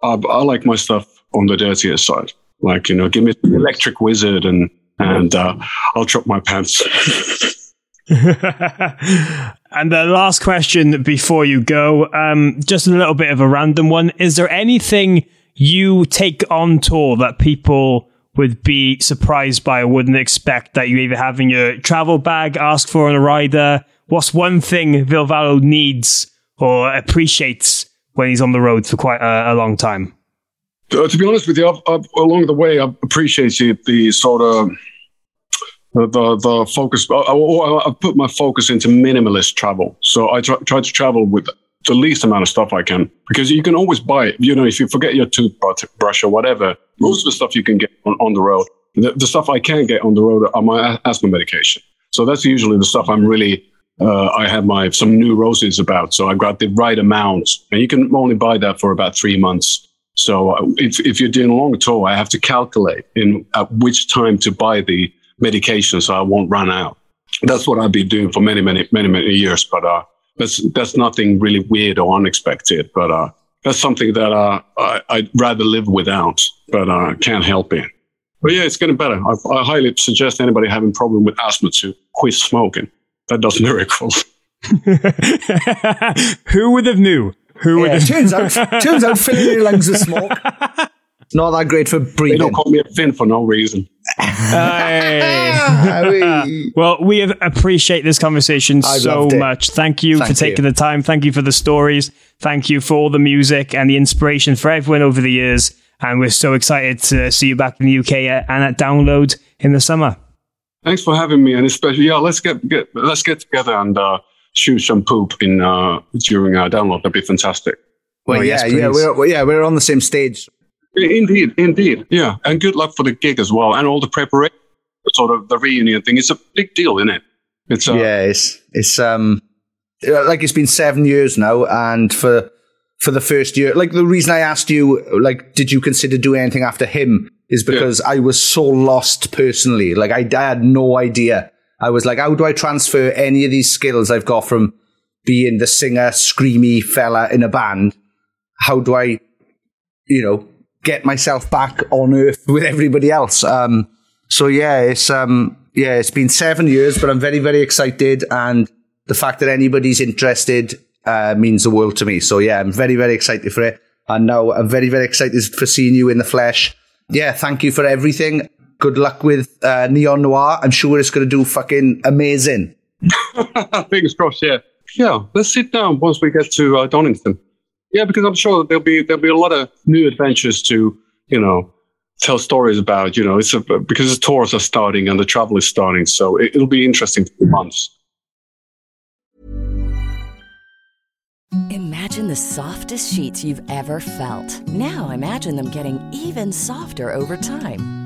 I, I like my stuff on the dirtier side. Like you know, give me Electric Wizard and and uh, I'll drop my pants. [laughs] and the last question before you go, um, just a little bit of a random one. Is there anything you take on tour that people would be surprised by or wouldn't expect that you either have in your travel bag, ask for on a rider? What's one thing Ville Valo needs or appreciates when he's on the road for quite a, a long time? Uh, to be honest with you, I've, I've, along the way, I've appreciated the sort of the the focus. I, I, I, put my focus into minimalist travel, so I try, try to travel with the least amount of stuff I can because you can always buy it. You know, if you forget your toothbrush or whatever, most of the stuff you can get on, on the road. The, the, stuff I can't get on the road are my asthma medication. So that's usually the stuff I'm really. Uh, I have my some new roses about, so I've got the right amount, and you can only buy that for about three months. So uh, if, if you're doing a long tour, I have to calculate in at which time to buy the medication so I won't run out. That's what I've been doing for many, many, many, many years. But uh, that's that's nothing really weird or unexpected. But uh, that's something that uh, I, would rather live without, but uh, can't help it. But yeah, it's getting better. I, I highly suggest anybody having problem with asthma to quit smoking. That does [laughs] miracles. [laughs] Who would have knew? Who yeah, would turns out [laughs] turns out filling your lungs with smoke. Not that great for breathing. They don't call me a Finn for no reason. [laughs] well, we appreciate this conversation I so much. Thank you Thank for taking you. the time. Thank you for the stories. Thank you for all the music and the inspiration for everyone over the years. And we're so excited to see you back in the UK and at Download in the summer. Thanks for having me, and especially yeah, let's get, get let's get together and uh, shoot some poop in uh, during our download. That'd be fantastic. Well, oh, yeah, yes, yeah, we're yeah we're on the same stage. Indeed, indeed, yeah, and good luck for the gig as well, and all the preparation, sort of the reunion thing. It's a big deal, isn't it? It's uh, yeah, it's it's um like it's been seven years now, and for for the first year, like the reason I asked you, like, did you consider doing anything after HIM? Is because yeah. I was so lost personally. Like I, I had no idea I was like, how do I transfer any of these skills I've got from being the singer, screamy fella in a band? How do I, you know, get myself back on earth with everybody else? Um, so yeah, it's, um, yeah, it's been seven years, but I'm very, very excited. And the fact that anybody's interested, uh, means the world to me. So yeah, I'm very, very excited for it. And now I'm very, very excited for seeing you in the flesh. Yeah, thank you for everything good luck with uh, Neon Noir. I'm sure it's going to do fucking amazing. [laughs] Fingers crossed. Yeah, yeah. Let's sit down once we get to uh, Donington. Yeah, because I'm sure there'll be there'll be a lot of new adventures to you know tell stories about. You know, it's a, because the tours are starting and the travel is starting, so it, it'll be interesting for months. Imagine the softest sheets you've ever felt. Now imagine them getting even softer over time.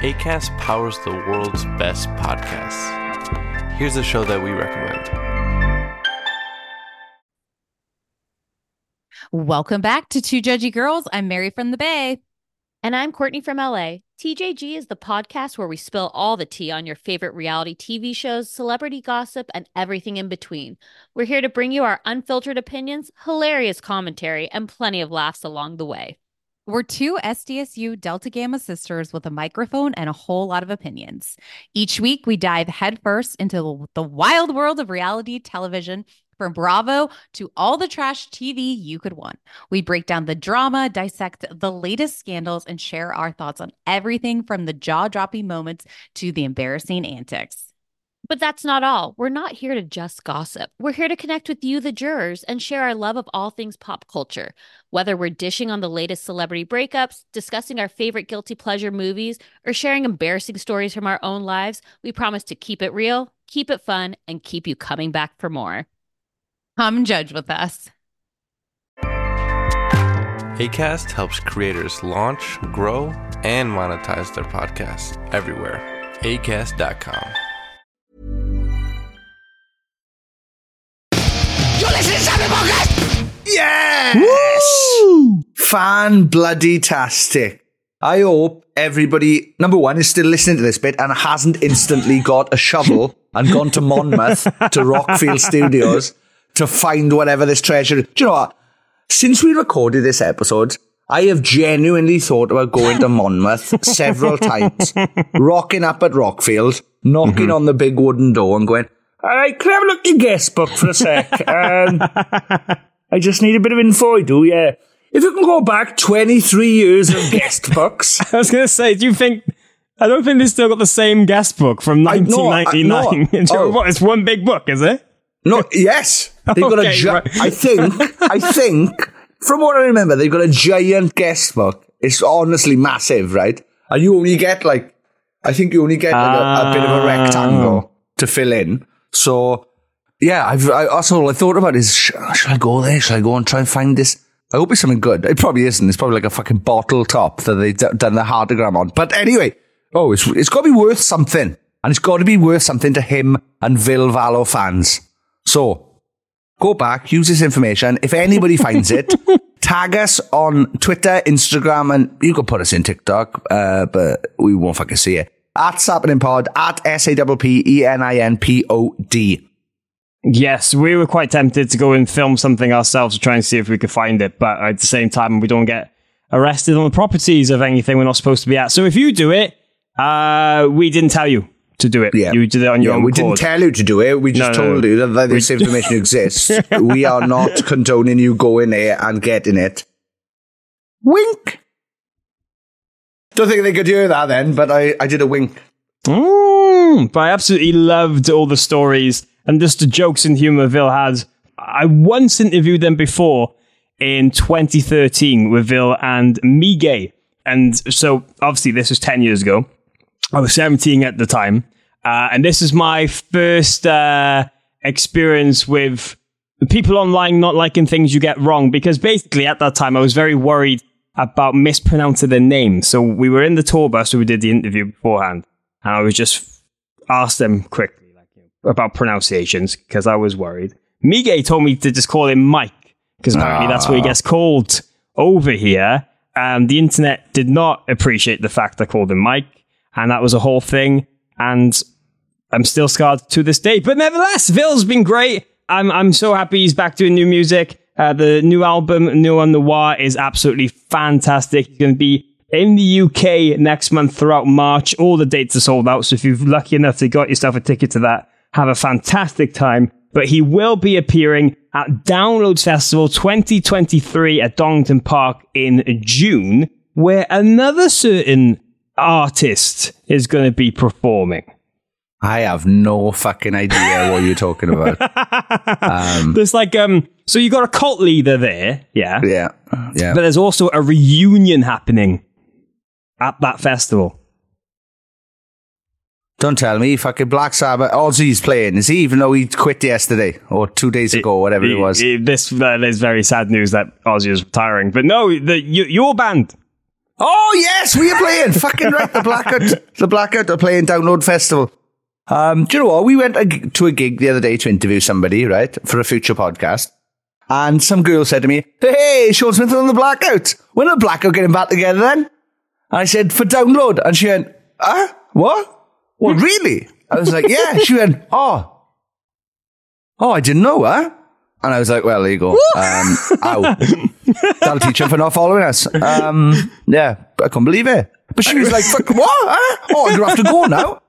ACAST powers the world's best podcasts. Here's a show that we recommend. Welcome back to Two Judgy Girls. I'm Mary from the Bay. And I'm Courtney from LA. TJG is the podcast where we spill all the tea on your favorite reality TV shows, celebrity gossip, and everything in between. We're here to bring you our unfiltered opinions, hilarious commentary, and plenty of laughs along the way. We're two SDSU Delta Gamma sisters with a microphone and a whole lot of opinions. Each week, we dive headfirst into the wild world of reality television from Bravo to all the trash TV you could want. We break down the drama, dissect the latest scandals, and share our thoughts on everything from the jaw dropping moments to the embarrassing antics. But that's not all. We're not here to just gossip. We're here to connect with you, the jurors, and share our love of all things pop culture. Whether we're dishing on the latest celebrity breakups, discussing our favorite guilty pleasure movies, or sharing embarrassing stories from our own lives, we promise to keep it real, keep it fun, and keep you coming back for more. Come judge with us. ACAST helps creators launch, grow, and monetize their podcasts everywhere. ACAST.com. You listen to Sammy Podcast! Yes! Fan bloody tastic. I hope everybody, number one, is still listening to this bit and hasn't instantly got a shovel and gone to Monmouth to Rockfield Studios to find whatever this treasure is. Do you know what? Since we recorded this episode, I have genuinely thought about going to Monmouth several times, rocking up at Rockfield, knocking mm-hmm. on the big wooden door and going, all right, can I have a look at your guest book for a sec? [laughs] Um, I just need a bit of info, I do, yeah. If you can go back 23 years of guest [laughs] books. I was going to say, do you think. I don't think they still got the same guest book from I- no, I- 1999. [laughs] no. Oh. what, it's one big book, is it? No, yes. They've got a Okay, gi- right. I think, I think, from what I remember, they've got a giant guest book. It's honestly massive, right? And you only get like, I think you only get like a, a bit of a Ah. rectangle to fill in. So, yeah, I've, I, that's all I thought about is, sh- should I go there? Should I go and try and find this? I hope it's something good. It probably isn't. It's probably like a fucking bottle top that they've d- done the heartagram on. But anyway, oh, it's, it's got to be worth something. And it's got to be worth something to HIM and Ville Valo fans. So, go back, use this information. If anybody finds it, [laughs] tag us on Twitter, Instagram, and you can put us in TikTok, uh, but we won't fucking see it. At Sappening Pod, at S A P P E N I N P O D. Yes, we were quite tempted to go and film something ourselves to try and see if we could find it, but at the same time, we don't get arrested on the properties of anything we're not supposed to be at. So if you do it, uh, we didn't tell you to do it. Yeah. You did it on your Yeah, own we didn't tell you to do it. We just No, told no. you that, this information exists. [laughs] we are not condoning you going there and getting it. Wink. Don't think they could hear that then, but I, I did a wink. Mm, but I absolutely loved all the stories and just the jokes and humor Ville had. I once interviewed them before in 2013 with Ville and Miguel. And so obviously this was 10 years ago. I was 17 at the time. Uh, and this is my first uh, experience with people online not liking things you get wrong because basically at that time I was very worried about mispronouncing their name. So we were in the tour bus, we did the interview beforehand, and I was just asked them quickly like, about pronunciations because I was worried. Mige told me to just call him Mike because apparently that's what he Ah. gets called over here. And the internet did not appreciate the fact I called him Mike, and that was a whole thing. And I'm still scarred to this day. But nevertheless, Ville's been great. I'm I'm so happy he's back doing new music. Uh, the new album, Neon Noir, is absolutely fantastic. He's going to be in the UK next month throughout March. All the dates are sold out. So if you're lucky enough to got yourself a ticket to that, have a fantastic time. But he will be appearing at Downloads Festival 2023 at Donington Park in June, where another certain artist is going to be performing. I have no fucking idea what you're talking about. [laughs] um, There's like um, so you got a cult leader there, yeah, yeah, yeah. but there's also a reunion happening at that festival. Don't tell me, fucking Black Sabbath. He's playing is he, even though he quit yesterday or two days ago, whatever it, was. this uh, is very sad news that Ozzy is retiring, but no, the y- your band. Oh yes, we are playing. fucking right, the Blackout, the Blackout are playing Download Festival. Um, do you know what? We went a g- to a gig the other day to interview somebody, right, for a future podcast. And some girl said to me, Hey, Sean Smith on the Blackout. When are the Blackout getting back together then? And I said, For download. And she went, Huh? What? What, really? I was like, Yeah. She went, Oh. Oh, I didn't know, huh? And I was like, Well, there you go. Um, ow. [laughs] That'll teach him for not following us. Um, yeah, I can't believe it. But she was like, Fuck, what? Huh? Oh, I'm going to have to go now.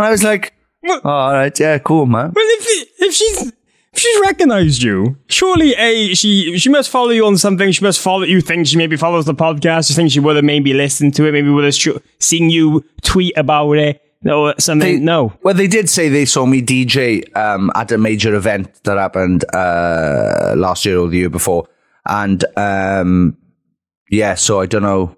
And I was like, oh, all right, yeah, cool, man. Well, if if she's if she's recognised you, surely a she she must follow you on something. She must follow you. Think she maybe follows the podcast. You think she would have maybe listened to it. Maybe would have sh- seen you tweet about it or something. no. Well, they did say they saw me DJ um, at a major event that happened uh, last year or the year before. And um, yeah, so I don't know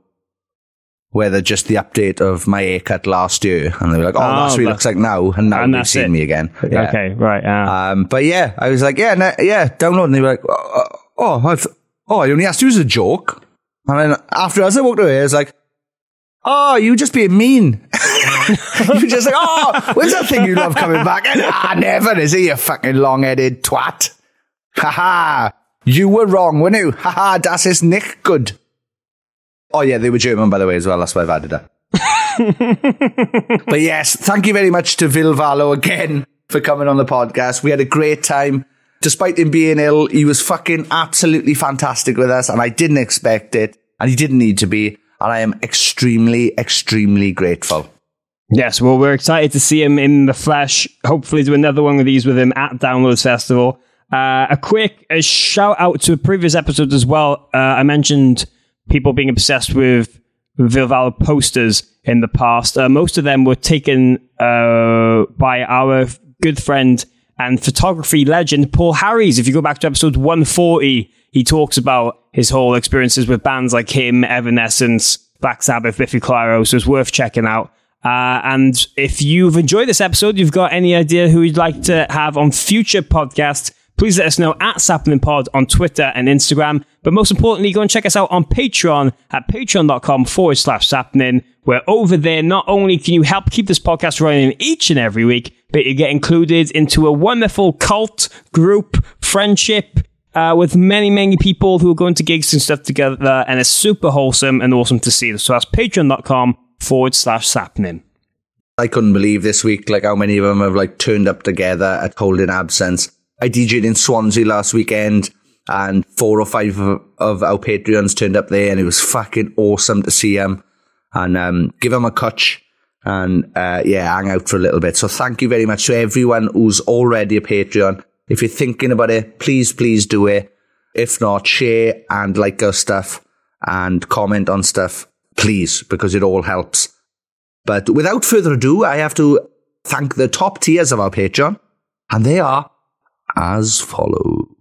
whether just the update of my haircut last year. And they were like, oh, that's what he looks like now. And now and they've seen it. me again. Yeah. Okay, right. Yeah. Um, but yeah, I was like, yeah, no, yeah, download. And they were like, oh, oh, I th- oh, I only asked you as a joke. And then after as I walked away, I was like, oh, you just being mean. [laughs] you just like, oh, when's that thing you love coming back? And, ah, never is he, a fucking long-headed twat. Ha ha. You were wrong, weren't you? Ha ha, das ist nicht good. Oh yeah, they were German, by the way, as well. That's why I've added that. [laughs] but yes, thank you very much to Ville Valo again for coming on the podcast. We had a great time. Despite him being ill, he was fucking absolutely fantastic with us, and I didn't expect it, and he didn't need to be, and I am extremely, extremely grateful. Yes, well, we're excited to see him in the flesh. Hopefully, do another one of these with him at Downloads Festival. Uh, a quick a shout out to a previous episode as well. Uh, I mentioned people being obsessed with Vilval posters in the past. Uh, most of them were taken uh, by our good friend and photography legend Paul Harries. If you go back to episode 140, he talks about his whole experiences with bands like HIM, Evanescence, Black Sabbath, Biffy Clyro. So it's worth checking out. Uh, and if you've enjoyed this episode, you've got any idea who you'd like to have on future podcasts, please let us know at Sappenin Pod on Twitter and Instagram. But most importantly, go and check us out on Patreon at patreon.com forward slash sappenin, where over there, not only can you help keep this podcast running each and every week, but you get included into a wonderful cult group friendship uh, with many, many people who are going to gigs and stuff together. And it's super wholesome and awesome to see. So that's patreon.com forward slash sappenin. I couldn't believe this week, like how many of them have like turned up together at Holding Absence. I DJ'd in Swansea last weekend and four or five of, of our Patreons turned up there and it was fucking awesome to see them and um, give them a catch and uh, yeah, hang out for a little bit. So thank you very much to everyone who's already a Patreon. If you're thinking about it, please, please do it. If not, share and like our stuff and comment on stuff, please, because it all helps. But without further ado, I have to thank the top tiers of our Patreon, and they are as follows.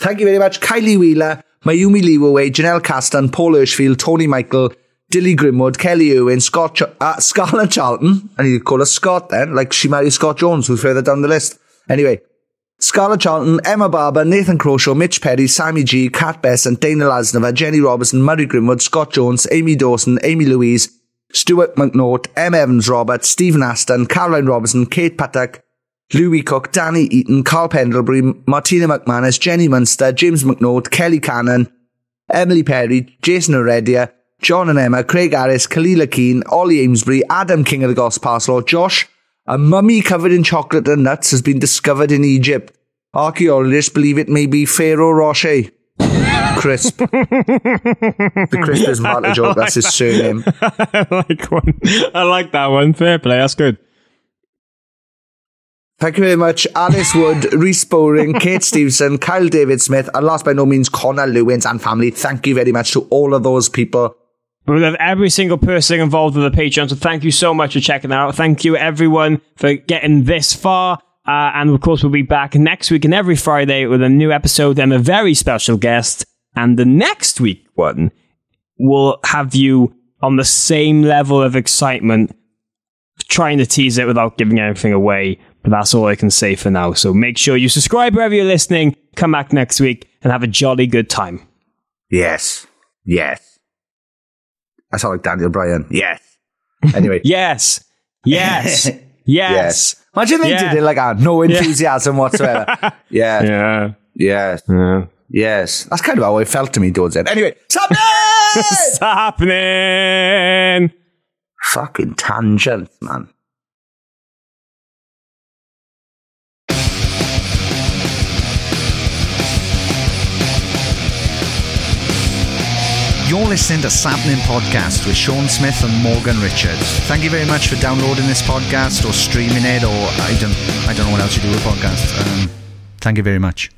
Thank you very much, Kylie Wheeler, Mayumi Leeway, Janelle Caston, Paul Hirschfield, Tony Michael, Dilly Grimwood, Kelly Owen, Scott, Ch- uh, Scarlett Charlton, and you call her Scott then, like she married Scott Jones, who's further down the list. Anyway, Scarlett Charlton, Emma Barber, Nathan Croshaw, Mitch Perry, Sammy G, Kat Besant, Dana Lasnova, Jenny Robertson, Murray Grimwood, Scott Jones, Amy Dawson, Amy Louise, Stuart McNaught, M. Evans Robert, Stephen Aston, Caroline Robertson, Kate Patak, Louis Cook, Danny Eaton, Carl Pendlebury, Martina McManus, Jenny Munster, James McNaught, Kelly Cannon, Emily Perry, Jason Heredia, John and Emma, Craig Harris, Kalila Keane, Ollie Amesbury, Adam King of the Gospel Parcel, Josh, a mummy covered in chocolate and nuts has been discovered in Egypt. Archaeologists believe it may be Pharaoh Rocher. Crisp. the crisp is part of joke. That's his surname. [laughs] I like one. I like that one. Fair play. That's good. Thank you very much, Alice Wood, [laughs] Reese Bowring, Kate Stevenson, Kyle David Smith, and last by no means, Connor Lewins and family. Thank you very much to all of those people. We love every single person involved with the Patreon, so thank you so much for checking that out. Thank you, everyone, for getting this far. Uh, and of course, we'll be back next week and every Friday with a new episode and a very special guest. And the next week one will have you on the same level of excitement, trying to tease it without giving anything away. But that's all I can say for now. So make sure you subscribe wherever you're listening. Come back next week and have a jolly good time. Yes. Yes. I sound like Daniel Bryan. Yes. Anyway. [laughs] yes. Yes. [laughs] yes. yes. Imagine they Yeah. did it like that. No [laughs] enthusiasm whatsoever. yeah. Yeah. Yes. Yeah. Yes. That's kind of how it felt to me towards it. Anyway, stop What's happening? Fucking tangents, man. You're listening to Sappenin Podcast with Sean Smith and Morgan Richards. Thank you very much for downloading this podcast or streaming it, or I don't, I don't know what else you do with podcasts. Um, thank you very much.